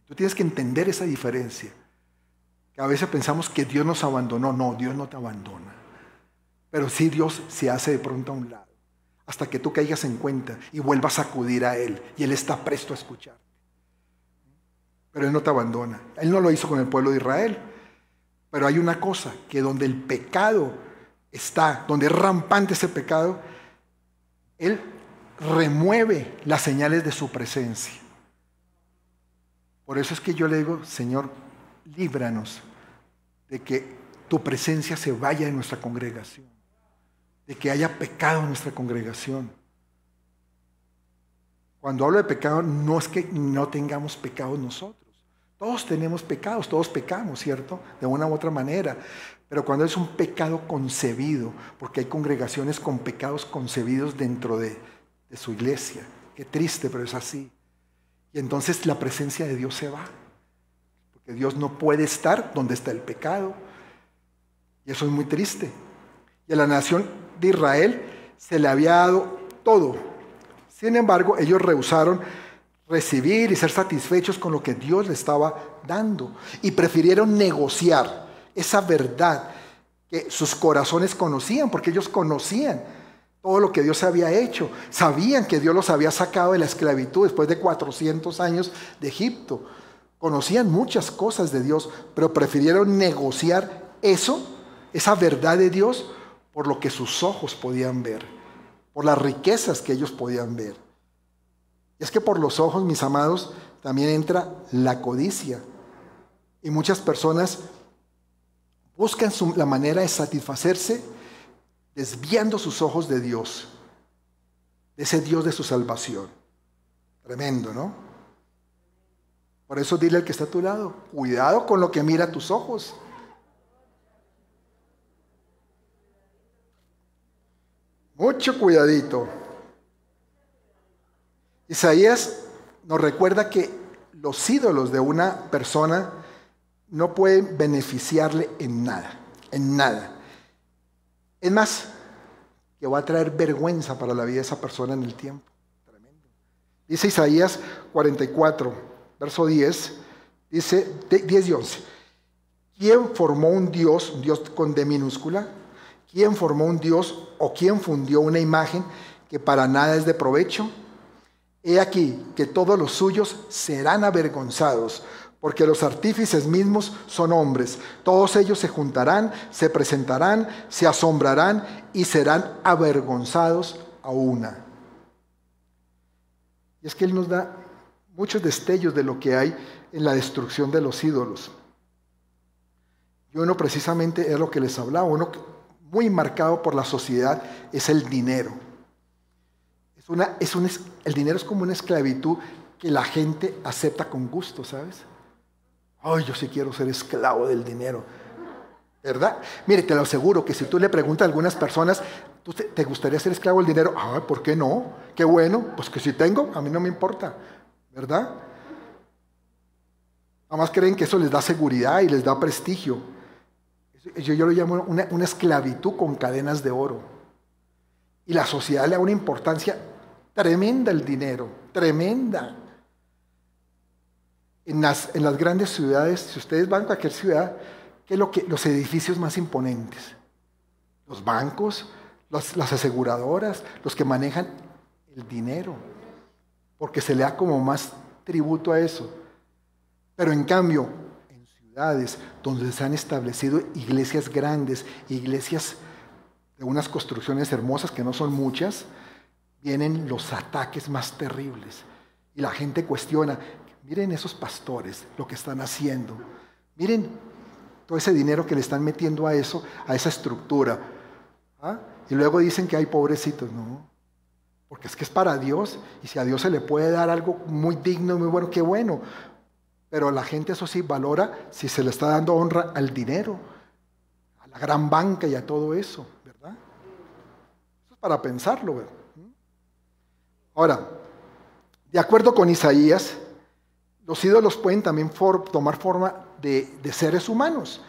Tú tienes que entender esa diferencia. Que a veces pensamos que Dios nos abandonó. No, Dios no te abandona. Pero sí Dios se hace de pronto a un lado. Hasta que tú caigas en cuenta y vuelvas a acudir a Él. Y Él está presto a escuchar. Pero Él no te abandona. Él no lo hizo con el pueblo de Israel. Pero hay una cosa, que donde el pecado está, donde es rampante ese pecado, Él remueve las señales de su presencia. Por eso es que yo le digo, Señor, líbranos de que tu presencia se vaya de nuestra congregación, de que haya pecado en nuestra congregación. Cuando hablo de pecado, no es que no tengamos pecados nosotros. Todos tenemos pecados, todos pecamos, ¿cierto? De una u otra manera. Pero cuando es un pecado concebido, porque hay congregaciones con pecados concebidos dentro de, de su iglesia. Qué triste, pero es así. Y entonces la presencia de Dios se va. Porque Dios no puede estar donde está el pecado. Y eso es muy triste. Y a la nación de Israel se le había dado todo. Sin embargo, ellos rehusaron recibir y ser satisfechos con lo que Dios le estaba dando. Y prefirieron negociar esa verdad que sus corazones conocían, porque ellos conocían todo lo que Dios había hecho. Sabían que Dios los había sacado de la esclavitud después de 400 años de Egipto. Conocían muchas cosas de Dios, pero prefirieron negociar eso, esa verdad de Dios, por lo que sus ojos podían ver, por las riquezas que ellos podían ver. Es que por los ojos, mis amados, también entra la codicia. Y muchas personas buscan la manera de satisfacerse desviando sus ojos de Dios, de ese Dios de su salvación. Tremendo, ¿no? Por eso dile al que está a tu lado, cuidado con lo que mira tus ojos. Mucho cuidadito. Isaías nos recuerda que los ídolos de una persona no pueden beneficiarle en nada, en nada. Es más, que va a traer vergüenza para la vida de esa persona en el tiempo. Tremendo. Dice Isaías 44, verso 10, dice 10 y 11. ¿Quién formó un Dios, un Dios con D minúscula? ¿Quién formó un Dios o quién fundió una imagen que para nada es de provecho? He aquí que todos los suyos serán avergonzados, porque los artífices mismos son hombres. Todos ellos se juntarán, se presentarán, se asombrarán y serán avergonzados a una. Y es que Él nos da muchos destellos de lo que hay en la destrucción de los ídolos. Y uno precisamente es lo que les hablaba, uno muy marcado por la sociedad es el dinero. Es una, es un, el dinero es como una esclavitud que la gente acepta con gusto, ¿sabes? Ay, yo sí quiero ser esclavo del dinero. ¿Verdad? Mire, te lo aseguro que si tú le preguntas a algunas personas, ¿tú te, gustaría ser esclavo del dinero? Ay, ¿por qué no? Qué bueno, pues que si tengo, a mí no me importa. ¿Verdad? Además creen que eso les da seguridad y les da prestigio. Yo, yo lo llamo una, una esclavitud con cadenas de oro. Y la sociedad le da una importancia tremenda al dinero, tremenda. En las, en las grandes ciudades, si ustedes van a cualquier ciudad, ¿qué es lo que, los edificios más imponentes? Los bancos, las aseguradoras, los que manejan el dinero, porque se le da como más tributo a eso. Pero en cambio, donde se han establecido iglesias grandes, iglesias de unas construcciones hermosas que no son muchas, vienen los ataques más terribles. Y la gente cuestiona, Miren esos pastores, lo que están haciendo. Miren todo ese dinero que le están metiendo a eso, a esa estructura. ¿Ah? Y luego dicen que hay pobrecitos, no. Porque es que es para Dios y si a Dios se le puede dar algo muy digno, muy bueno, qué bueno. Pero la gente eso sí valora si se le está dando honra al dinero, a la gran banca y a todo eso, ¿verdad? Eso es para pensarlo, ¿verdad? Ahora, de acuerdo con Isaías, los ídolos pueden también tomar forma de, seres humanos.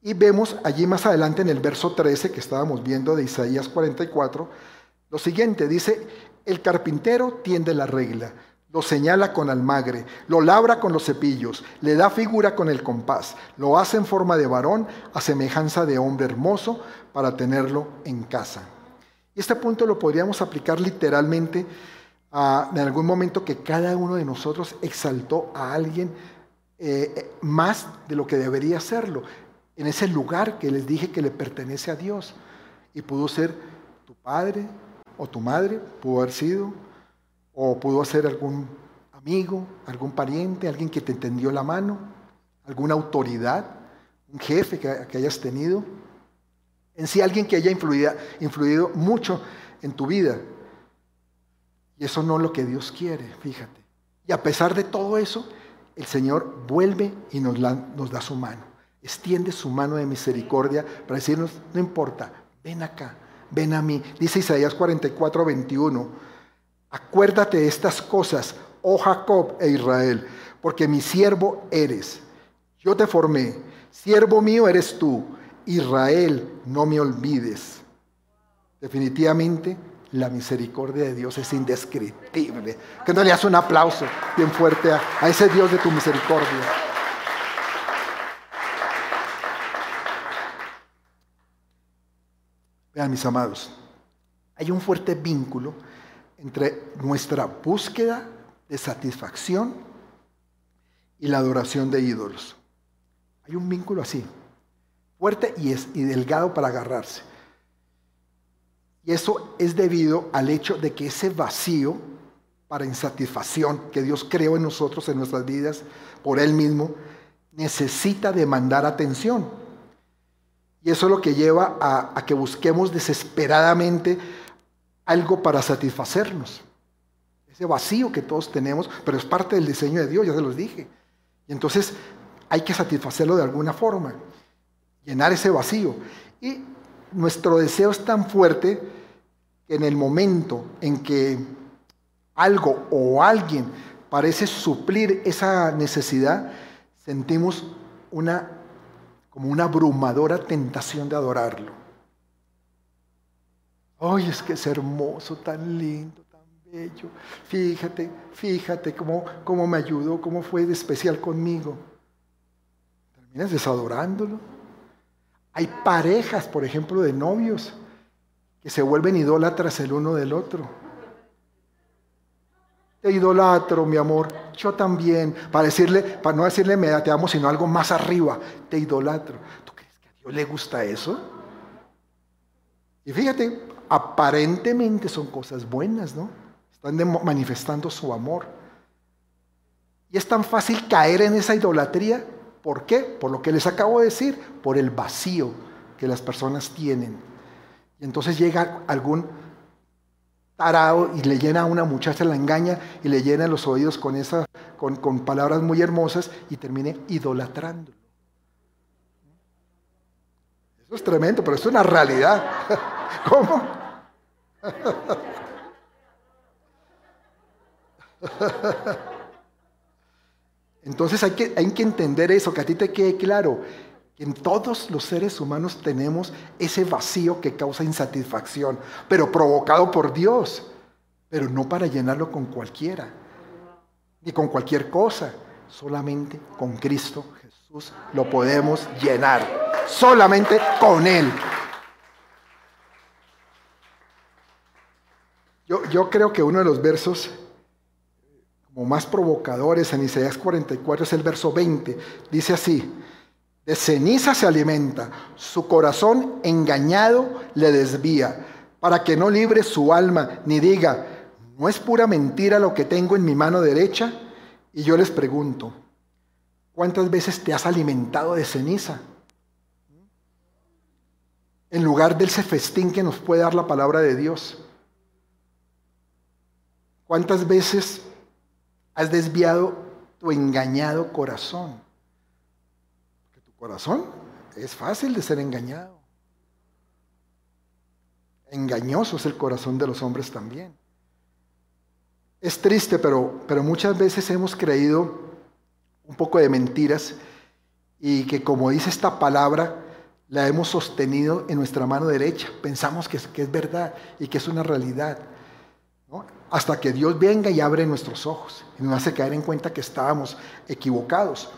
Y vemos allí más adelante en el verso 13 que estábamos viendo de Isaías 44, lo siguiente, dice, el carpintero tiende la regla, lo señala con almagre, lo labra con los cepillos, le da figura con el compás, lo hace en forma de varón, a semejanza de hombre hermoso, para tenerlo en casa. Y este punto lo podríamos aplicar literalmente en algún momento que cada uno de nosotros exaltó a alguien eh, eh, más de lo que debería hacerlo, en ese lugar que les dije que le pertenece a Dios. Y pudo ser tu padre o tu madre, pudo haber sido, o pudo ser algún amigo, algún pariente, alguien que te entendió la mano, alguna autoridad, un jefe que, hayas tenido, en sí alguien que haya influido, influido mucho en tu vida. Y eso no es lo que Dios quiere, fíjate. Y a pesar de todo eso, el Señor vuelve y nos, nos da su mano. Extiende su mano de misericordia para decirnos, no importa, ven acá, ven a mí. Dice Isaías 44, 21, acuérdate de estas cosas, oh Jacob e Israel, porque mi siervo eres. Yo te formé, siervo mío eres tú. Israel, no me olvides. Definitivamente la misericordia de Dios es indescriptible. Que no le hagas un aplauso bien fuerte a, a ese Dios de tu misericordia. Vean mis amados, hay un fuerte vínculo entre nuestra búsqueda de satisfacción y la adoración de ídolos. Hay un vínculo así, fuerte y, es, y delgado para agarrarse. Y eso es debido al hecho de que ese vacío para insatisfacción que Dios creó en nosotros, en nuestras vidas, por Él mismo, necesita demandar atención. Y eso es lo que lleva a, a que busquemos desesperadamente algo para satisfacernos. Ese vacío que todos tenemos, pero es parte del diseño de Dios, ya se los dije. Y entonces hay que satisfacerlo de alguna forma, llenar ese vacío. Y nuestro deseo es tan fuerte que en el momento en que algo o alguien parece suplir esa necesidad, sentimos una como una abrumadora tentación de adorarlo. Ay, es que es hermoso, tan lindo, tan bello. Fíjate, fíjate cómo, cómo me ayudó, cómo fue de especial conmigo. Terminas desadorándolo. Hay parejas, por ejemplo, de novios que se vuelven idólatras el uno del otro. Te idolatro, mi amor. Yo también. Para decirle, para no decirle me te amo, sino algo más arriba. Te idolatro. ¿Tú crees que a Dios le gusta eso? Y fíjate, aparentemente son cosas buenas, ¿no? Están manifestando su amor. Y es tan fácil caer en esa idolatría ¿Por qué? Por lo que les acabo de decir, por el vacío que las personas tienen. Y entonces llega algún tarado y le llena a una muchacha, la engaña y le llena los oídos con, esa, con, palabras muy hermosas y termine idolatrándolo. Eso es tremendo, pero es una realidad. ¿Cómo? Entonces hay que, hay que entender eso, que a ti te quede claro, que en todos los seres humanos tenemos ese vacío que causa insatisfacción, pero provocado por Dios, pero no para llenarlo con cualquiera, ni con cualquier cosa, solamente con Cristo Jesús lo podemos llenar, solamente con Él. Yo, creo que uno de los versos como más provocadores en Isaías 44 es el verso 20. Dice así, de ceniza se alimenta, su corazón engañado le desvía, para que no libre su alma ni diga, ¿no es pura mentira lo que tengo en mi mano derecha? Y yo les pregunto, ¿cuántas veces te has alimentado de ceniza? En lugar del ese festín que nos puede dar la palabra de Dios. ¿Cuántas veces Has desviado tu engañado corazón. Porque tu corazón es fácil de ser engañado. Engañoso es el corazón de los hombres también. Es triste, pero, pero muchas veces hemos creído un poco de mentiras y que como dice esta palabra, la hemos sostenido en nuestra mano derecha. Pensamos que es, que es verdad y que es una realidad hasta que Dios venga y abre nuestros ojos y nos hace caer en cuenta que estábamos equivocados.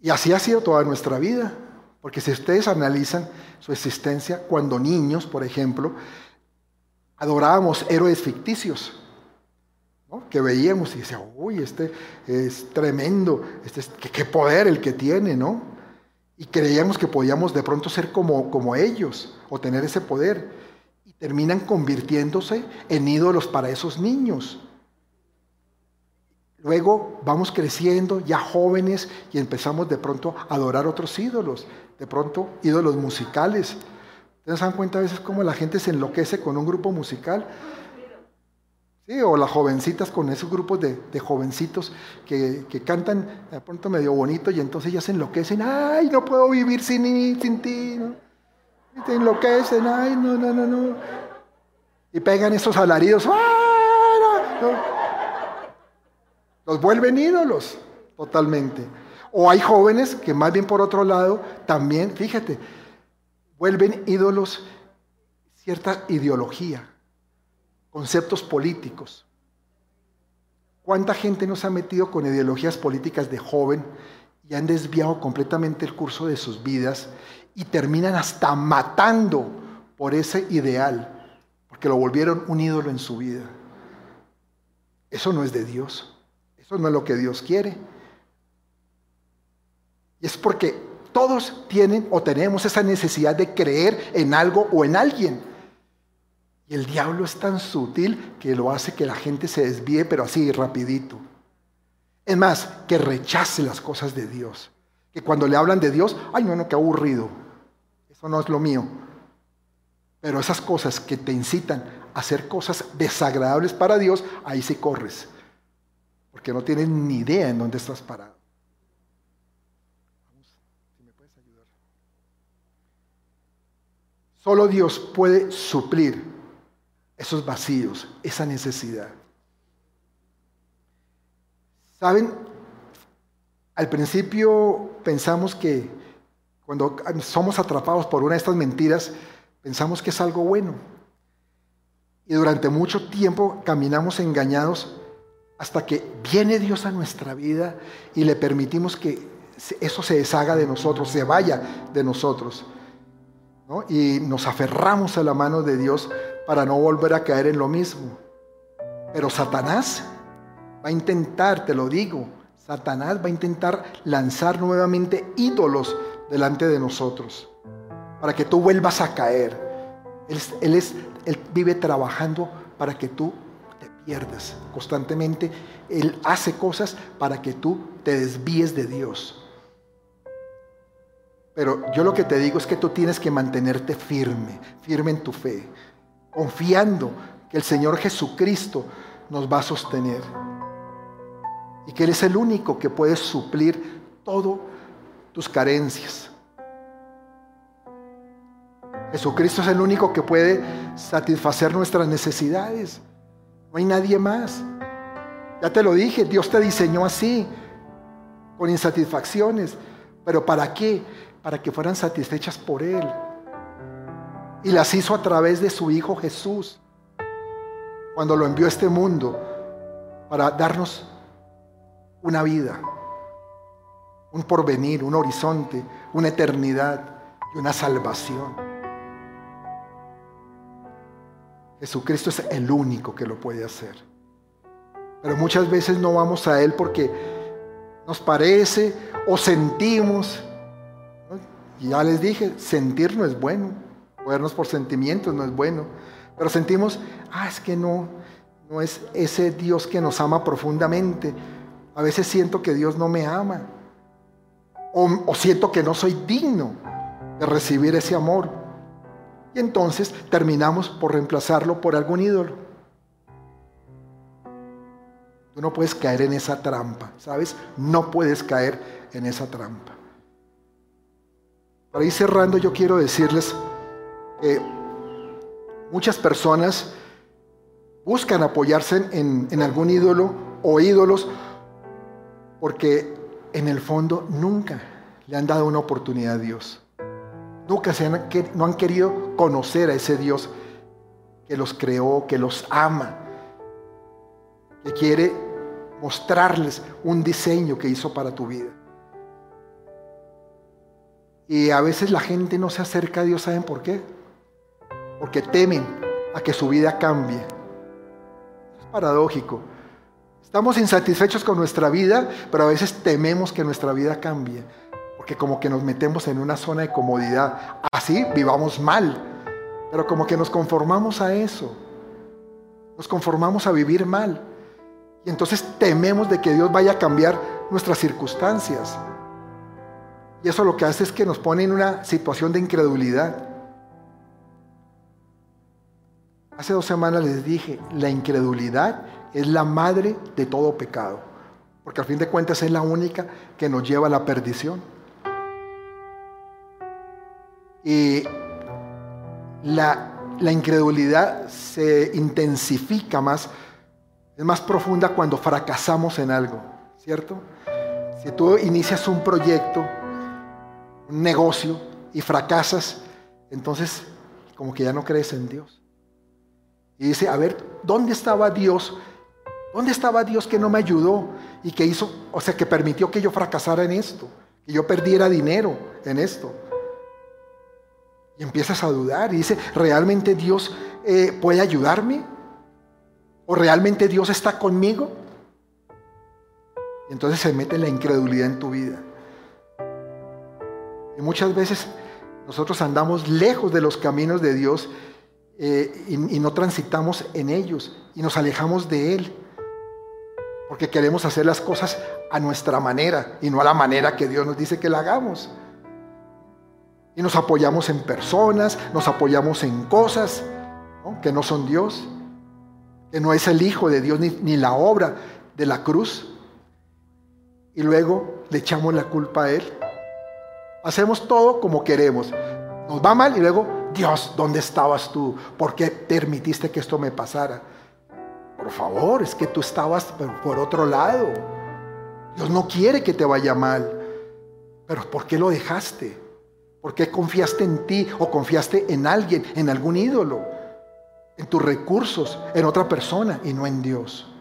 Y así ha sido toda nuestra vida, porque si ustedes analizan su existencia, cuando niños, por ejemplo, adorábamos héroes ficticios, que veíamos y decíamos, uy, este es tremendo, este qué, poder el que tiene, ¿no? y creíamos que podíamos de pronto ser como, como ellos o tener ese poder. Terminan convirtiéndose en ídolos para esos niños. Luego vamos creciendo, ya jóvenes, y empezamos de pronto a adorar otros ídolos, de pronto ídolos musicales. ¿Ustedes se dan cuenta a veces cómo la gente se enloquece con un grupo musical? Sí, o las jovencitas con esos grupos de, jovencitos que, cantan de pronto medio bonito y entonces ya se enloquecen. ¡Ay, no puedo vivir sin, sin ti! Te enloquecen. ¡Ay, no, no, no, no! Y pegan esos alaridos. Los vuelven ídolos totalmente. O hay jóvenes que más bien por otro lado también, fíjate, vuelven ídolos cierta ideología conceptos políticos. ¿Cuánta gente nos ha metido con ideologías políticas de joven y han desviado completamente el curso de sus vidas y terminan hasta matando por ese ideal, porque lo volvieron un ídolo en su vida? Eso no es de Dios, eso no es lo que Dios quiere. Y es porque todos tienen o tenemos esa necesidad de creer en algo o en alguien. Y el diablo es tan sutil que lo hace que la gente se desvíe, pero así rapidito. Es más, que rechace las cosas de Dios. Que cuando le hablan de Dios, ay, no, no, qué aburrido. Eso no es lo mío. Pero esas cosas que te incitan a hacer cosas desagradables para Dios, ahí sí corres. Porque no tienes ni idea en dónde estás parado. Solo Dios puede suplir esos vacíos, esa necesidad. ¿Saben? Al principio pensamos que cuando somos atrapados por una de estas mentiras, pensamos que es algo bueno. Y durante mucho tiempo caminamos engañados hasta que viene Dios a nuestra vida y le permitimos que eso se deshaga de nosotros, se vaya de nosotros. Y nos aferramos a la mano de Dios para no volver a caer en lo mismo. Pero Satanás va a intentar, te lo digo, Satanás va a intentar lanzar nuevamente ídolos delante de nosotros para que tú vuelvas a caer. Él, es, él vive trabajando para que tú te pierdas constantemente. Él hace cosas para que tú te desvíes de Dios. Pero yo lo que te digo es que tú tienes que mantenerte firme, firme en tu fe confiando que el Señor Jesucristo nos va a sostener y que Él es el único que puede suplir todo tus carencias. Jesucristo es el único que puede satisfacer nuestras necesidades. No hay nadie más. Ya te lo dije, Dios te diseñó así, con insatisfacciones. Pero ¿para qué? Para que fueran satisfechas por Él y las hizo a través de su Hijo Jesús, cuando lo envió a este mundo para darnos una vida, un porvenir, un horizonte, una eternidad y una salvación. Jesucristo es el único que lo puede hacer. Pero muchas veces no vamos a Él porque nos parece o sentimos. Ya les dije, sentir no es bueno. Movernos por sentimientos no es bueno. Pero sentimos, ah, es que no, no es ese Dios que nos ama profundamente. A veces siento que Dios no me ama. O, siento que no soy digno de recibir ese amor. Y entonces terminamos por reemplazarlo por algún ídolo. Tú no puedes caer en esa trampa, ¿sabes? No puedes caer en esa trampa. Para ir cerrando, yo quiero decirles muchas personas buscan apoyarse en, algún ídolo o ídolos porque en el fondo nunca le han dado una oportunidad a Dios. Nunca se han, no han querido conocer a ese Dios que los creó, que los ama, que quiere mostrarles un diseño que hizo para tu vida. Y a veces la gente no se acerca a Dios, ¿saben por qué? porque temen a que su vida cambie. Es paradójico. Estamos insatisfechos con nuestra vida, pero a veces tememos que nuestra vida cambie. porque como que nos metemos en una zona de comodidad. Así vivamos mal, pero como que nos conformamos a eso. Nos conformamos a vivir mal. Y entonces tememos de que Dios vaya a cambiar nuestras circunstancias. Y eso lo que hace es que nos pone en una situación de incredulidad. Hace dos semanas les dije, la incredulidad es la madre de todo pecado, porque al fin de cuentas es la única que nos lleva a la perdición. Y la, incredulidad se intensifica más, es más profunda cuando fracasamos en algo, ¿cierto? Si tú inicias un proyecto, un negocio y fracasas, entonces como que ya no crees en Dios. Y dice, a ver, ¿dónde estaba Dios? ¿Dónde estaba Dios que no me ayudó y que hizo, o sea, que permitió que yo fracasara en esto, que yo perdiera dinero en esto? Y empiezas a dudar y dice, ¿realmente Dios eh, puede ayudarme? ¿O realmente Dios está conmigo? Y entonces se mete la incredulidad en tu vida. Y muchas veces nosotros andamos lejos de los caminos de Dios eh, y, no transitamos en ellos y nos alejamos de Él. Porque queremos hacer las cosas a nuestra manera y no a la manera que Dios nos dice que la hagamos. Y nos apoyamos en personas, nos apoyamos en cosas que no son Dios, que no es el Hijo de Dios ni, ni la obra de la cruz. Y luego le echamos la culpa a Él. Hacemos todo como queremos. Nos va mal y luego Dios, ¿dónde estabas tú? ¿Por qué permitiste que esto me pasara? Por favor, es que tú estabas por otro lado. Dios no quiere que te vaya mal. Pero ¿por qué lo dejaste? ¿Por qué confiaste en ti o confiaste en alguien, en algún ídolo? En tus recursos, en otra persona y no en Dios.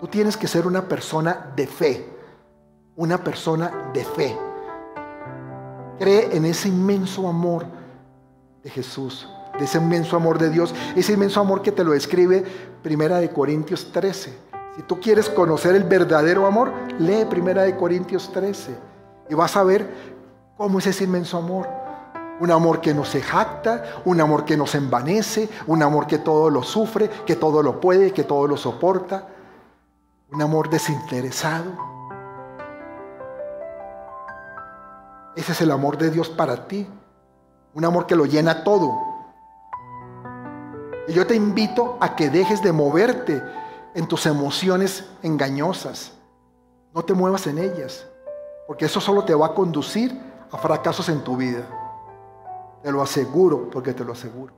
Tú tienes que ser una persona de fe. Una persona de fe. Cree en ese inmenso amor de Jesús, de ese inmenso amor de Dios, ese inmenso amor que te lo describe Primera de Corintios 13. Si tú quieres conocer el verdadero amor, lee Primera de Corintios 13 y vas a ver cómo es ese inmenso amor. Un amor que no se jacta, un amor que no se envanece, un amor que todo lo sufre, que todo lo puede, que todo lo soporta. Un amor desinteresado, Ese es el amor de Dios para ti. Un amor que lo llena todo. Y yo te invito a que dejes de moverte en tus emociones engañosas. No te muevas en ellas. Porque eso solo te va a conducir a fracasos en tu vida. Te lo aseguro, porque te lo aseguro.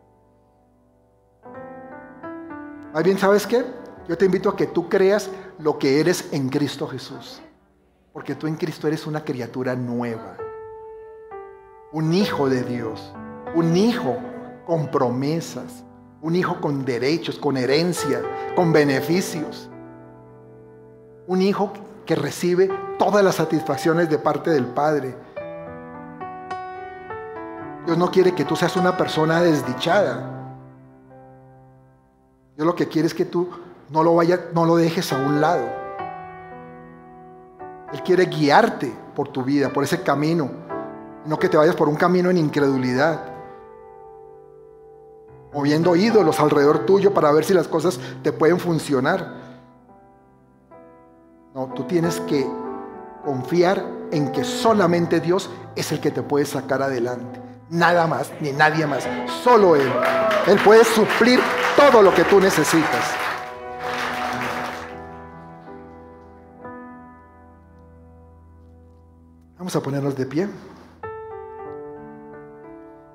Más bien, ¿sabes qué? Yo te invito a que tú creas lo que eres en Cristo Jesús. Porque tú en Cristo eres una criatura nueva un hijo de Dios, un hijo con promesas, un hijo con derechos, con herencia, con beneficios, un hijo que recibe todas las satisfacciones de parte del Padre. Dios no quiere que tú seas una persona desdichada. Dios lo que quiere es que tú no lo, vaya, no lo dejes a un lado. Él quiere guiarte por tu vida, por ese camino no que te vayas por un camino en incredulidad, moviendo ídolos alrededor tuyo para ver si las cosas te pueden funcionar. No, tú tienes que confiar en que solamente Dios es el que te puede sacar adelante. Nada más, ni nadie más. Solo Él. Él puede suplir todo lo que tú necesitas. Vamos a ponernos de pie.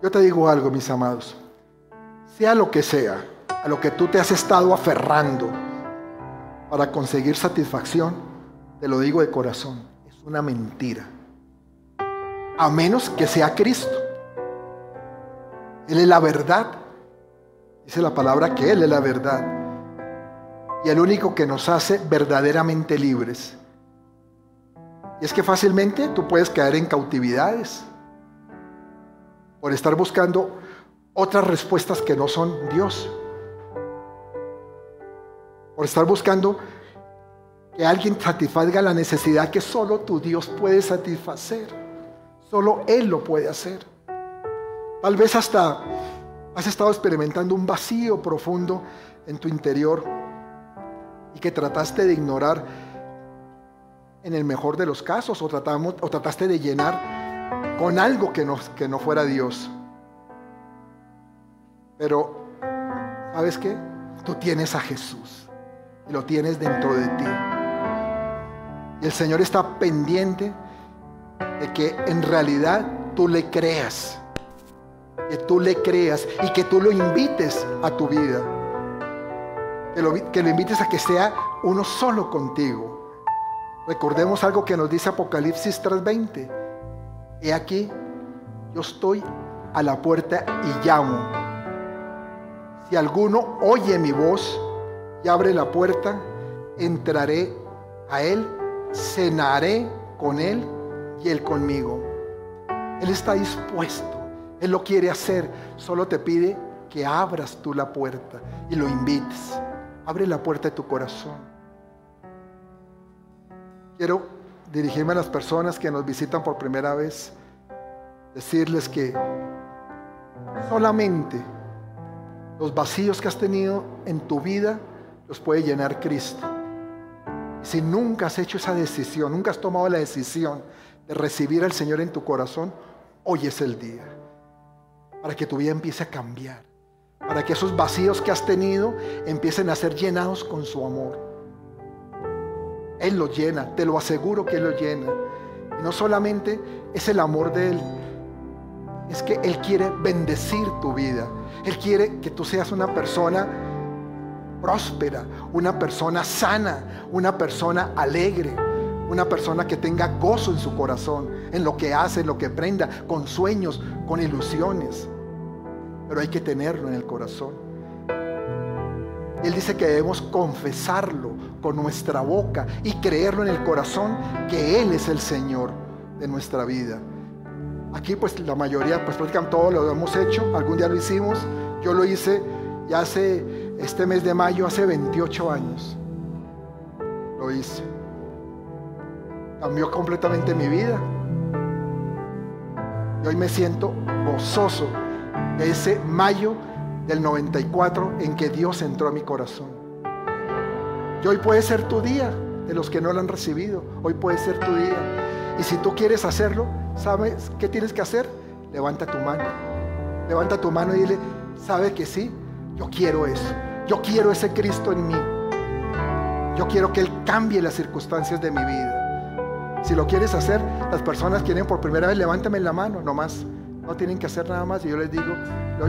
Yo te digo algo, mis amados. Sea lo que sea, a lo que tú te has estado aferrando para conseguir satisfacción, te lo digo de corazón, es una mentira. A menos que sea Cristo. Él es la verdad. Dice la palabra que Él es la verdad. Y el único que nos hace verdaderamente libres. Y es que fácilmente tú puedes caer en cautividades por estar buscando otras respuestas que no son Dios. Por estar buscando que alguien satisfaga la necesidad que solo tu Dios puede satisfacer. Solo Él lo puede hacer. Tal vez hasta has estado experimentando un vacío profundo en tu interior y que trataste de ignorar en el mejor de los casos o, tratamos, o trataste de llenar con algo que no, que no fuera Dios. Pero, ¿sabes qué? Tú tienes a Jesús y lo tienes dentro de ti. Y el Señor está pendiente de que en realidad tú le creas. Que tú le creas y que tú lo invites a tu vida. Que lo, invites a que sea uno solo contigo. Recordemos algo que nos dice Apocalipsis 3:20. He aquí, yo estoy a la puerta y llamo. Si alguno oye mi voz y abre la puerta, entraré a él cenaré con Él y Él conmigo. Él está dispuesto, Él lo quiere hacer, solo te pide que abras tú la puerta y lo invites. Abre la puerta de tu corazón. Quiero dirigirme a las personas que nos visitan por primera vez, decirles que solamente los vacíos que has tenido en tu vida los puede llenar Cristo. Si nunca has hecho esa decisión, nunca has tomado la decisión de recibir al Señor en tu corazón, hoy es el día. Para que tu vida empiece a cambiar. Para que esos vacíos que has tenido empiecen a ser llenados con su amor. Él lo llena, te lo aseguro que Él lo llena. Y no solamente es el amor de Él, es que Él quiere bendecir tu vida. Él quiere que tú seas una persona próspera, una persona sana, una persona alegre, una persona que tenga gozo en su corazón, en lo que hace, en lo que prenda, con sueños, con ilusiones. Pero hay que tenerlo en el corazón. Él dice que debemos confesarlo con nuestra boca y creerlo en el corazón que Él es el Señor de nuestra vida. Aquí pues la mayoría, pues prácticamente todo lo hemos hecho, algún día lo hicimos, yo lo hice ya hace este mes de mayo hace 28 años. Lo hice. Cambió completamente mi vida. Y hoy me siento gozoso de ese mayo del 94 en que Dios entró a mi corazón. Y hoy puede ser tu día, de los que no lo han recibido. Hoy puede ser tu día. Y si tú quieres hacerlo, ¿sabes qué tienes que hacer? Levanta tu mano. Levanta tu mano y dile, ¿sabe que sí? Yo quiero eso. Yo quiero ese Cristo en mí. Yo quiero que Él cambie las circunstancias de mi vida. Si lo quieres hacer, las personas que vienen por primera vez, levántame la mano, nomás. No tienen que hacer nada más. Y yo les digo,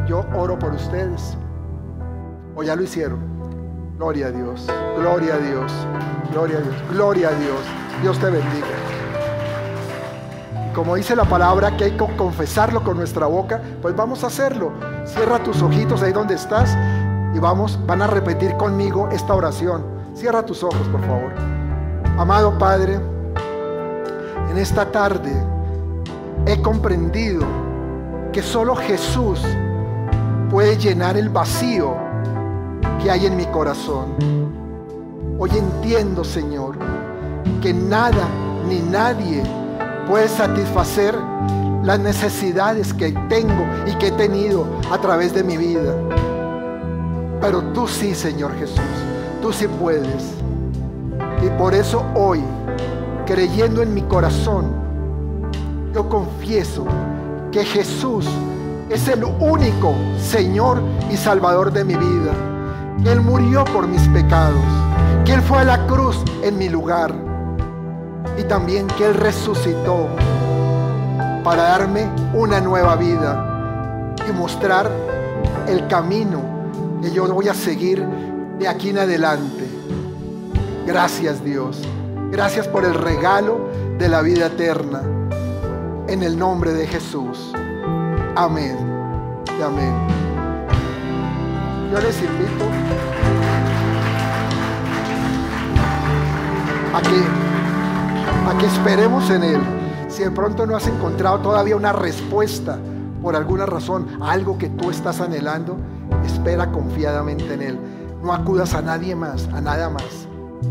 yo, oro por ustedes. O ya lo hicieron. Gloria a Dios, gloria a Dios, gloria a Dios, gloria a Dios. Dios te bendiga. Como dice la palabra que hay que confesarlo con nuestra boca, pues vamos a hacerlo. Cierra tus ojitos ahí donde estás y vamos, van a repetir conmigo esta oración. Cierra tus ojos, por favor. Amado Padre, en esta tarde he comprendido que solo Jesús puede llenar el vacío que hay en mi corazón. Hoy entiendo, Señor, que nada ni nadie puede satisfacer las necesidades que tengo y que he tenido a través de mi vida. Pero tú sí, Señor Jesús, tú sí puedes. Y por eso hoy, creyendo en mi corazón, yo confieso que Jesús es el único Señor y Salvador de mi vida. Él murió por mis pecados. Que Él fue a la cruz en mi lugar. Y también que Él resucitó para darme una nueva vida y mostrar el camino que yo voy a seguir de aquí en adelante. Gracias Dios. Gracias por el regalo de la vida eterna. En el nombre de Jesús. Amén. Y amén. Yo les invito a que, a que esperemos en Él. Si de pronto no has encontrado todavía una respuesta por alguna razón, algo que tú estás anhelando, espera confiadamente en Él. No acudas a nadie más, a nada más.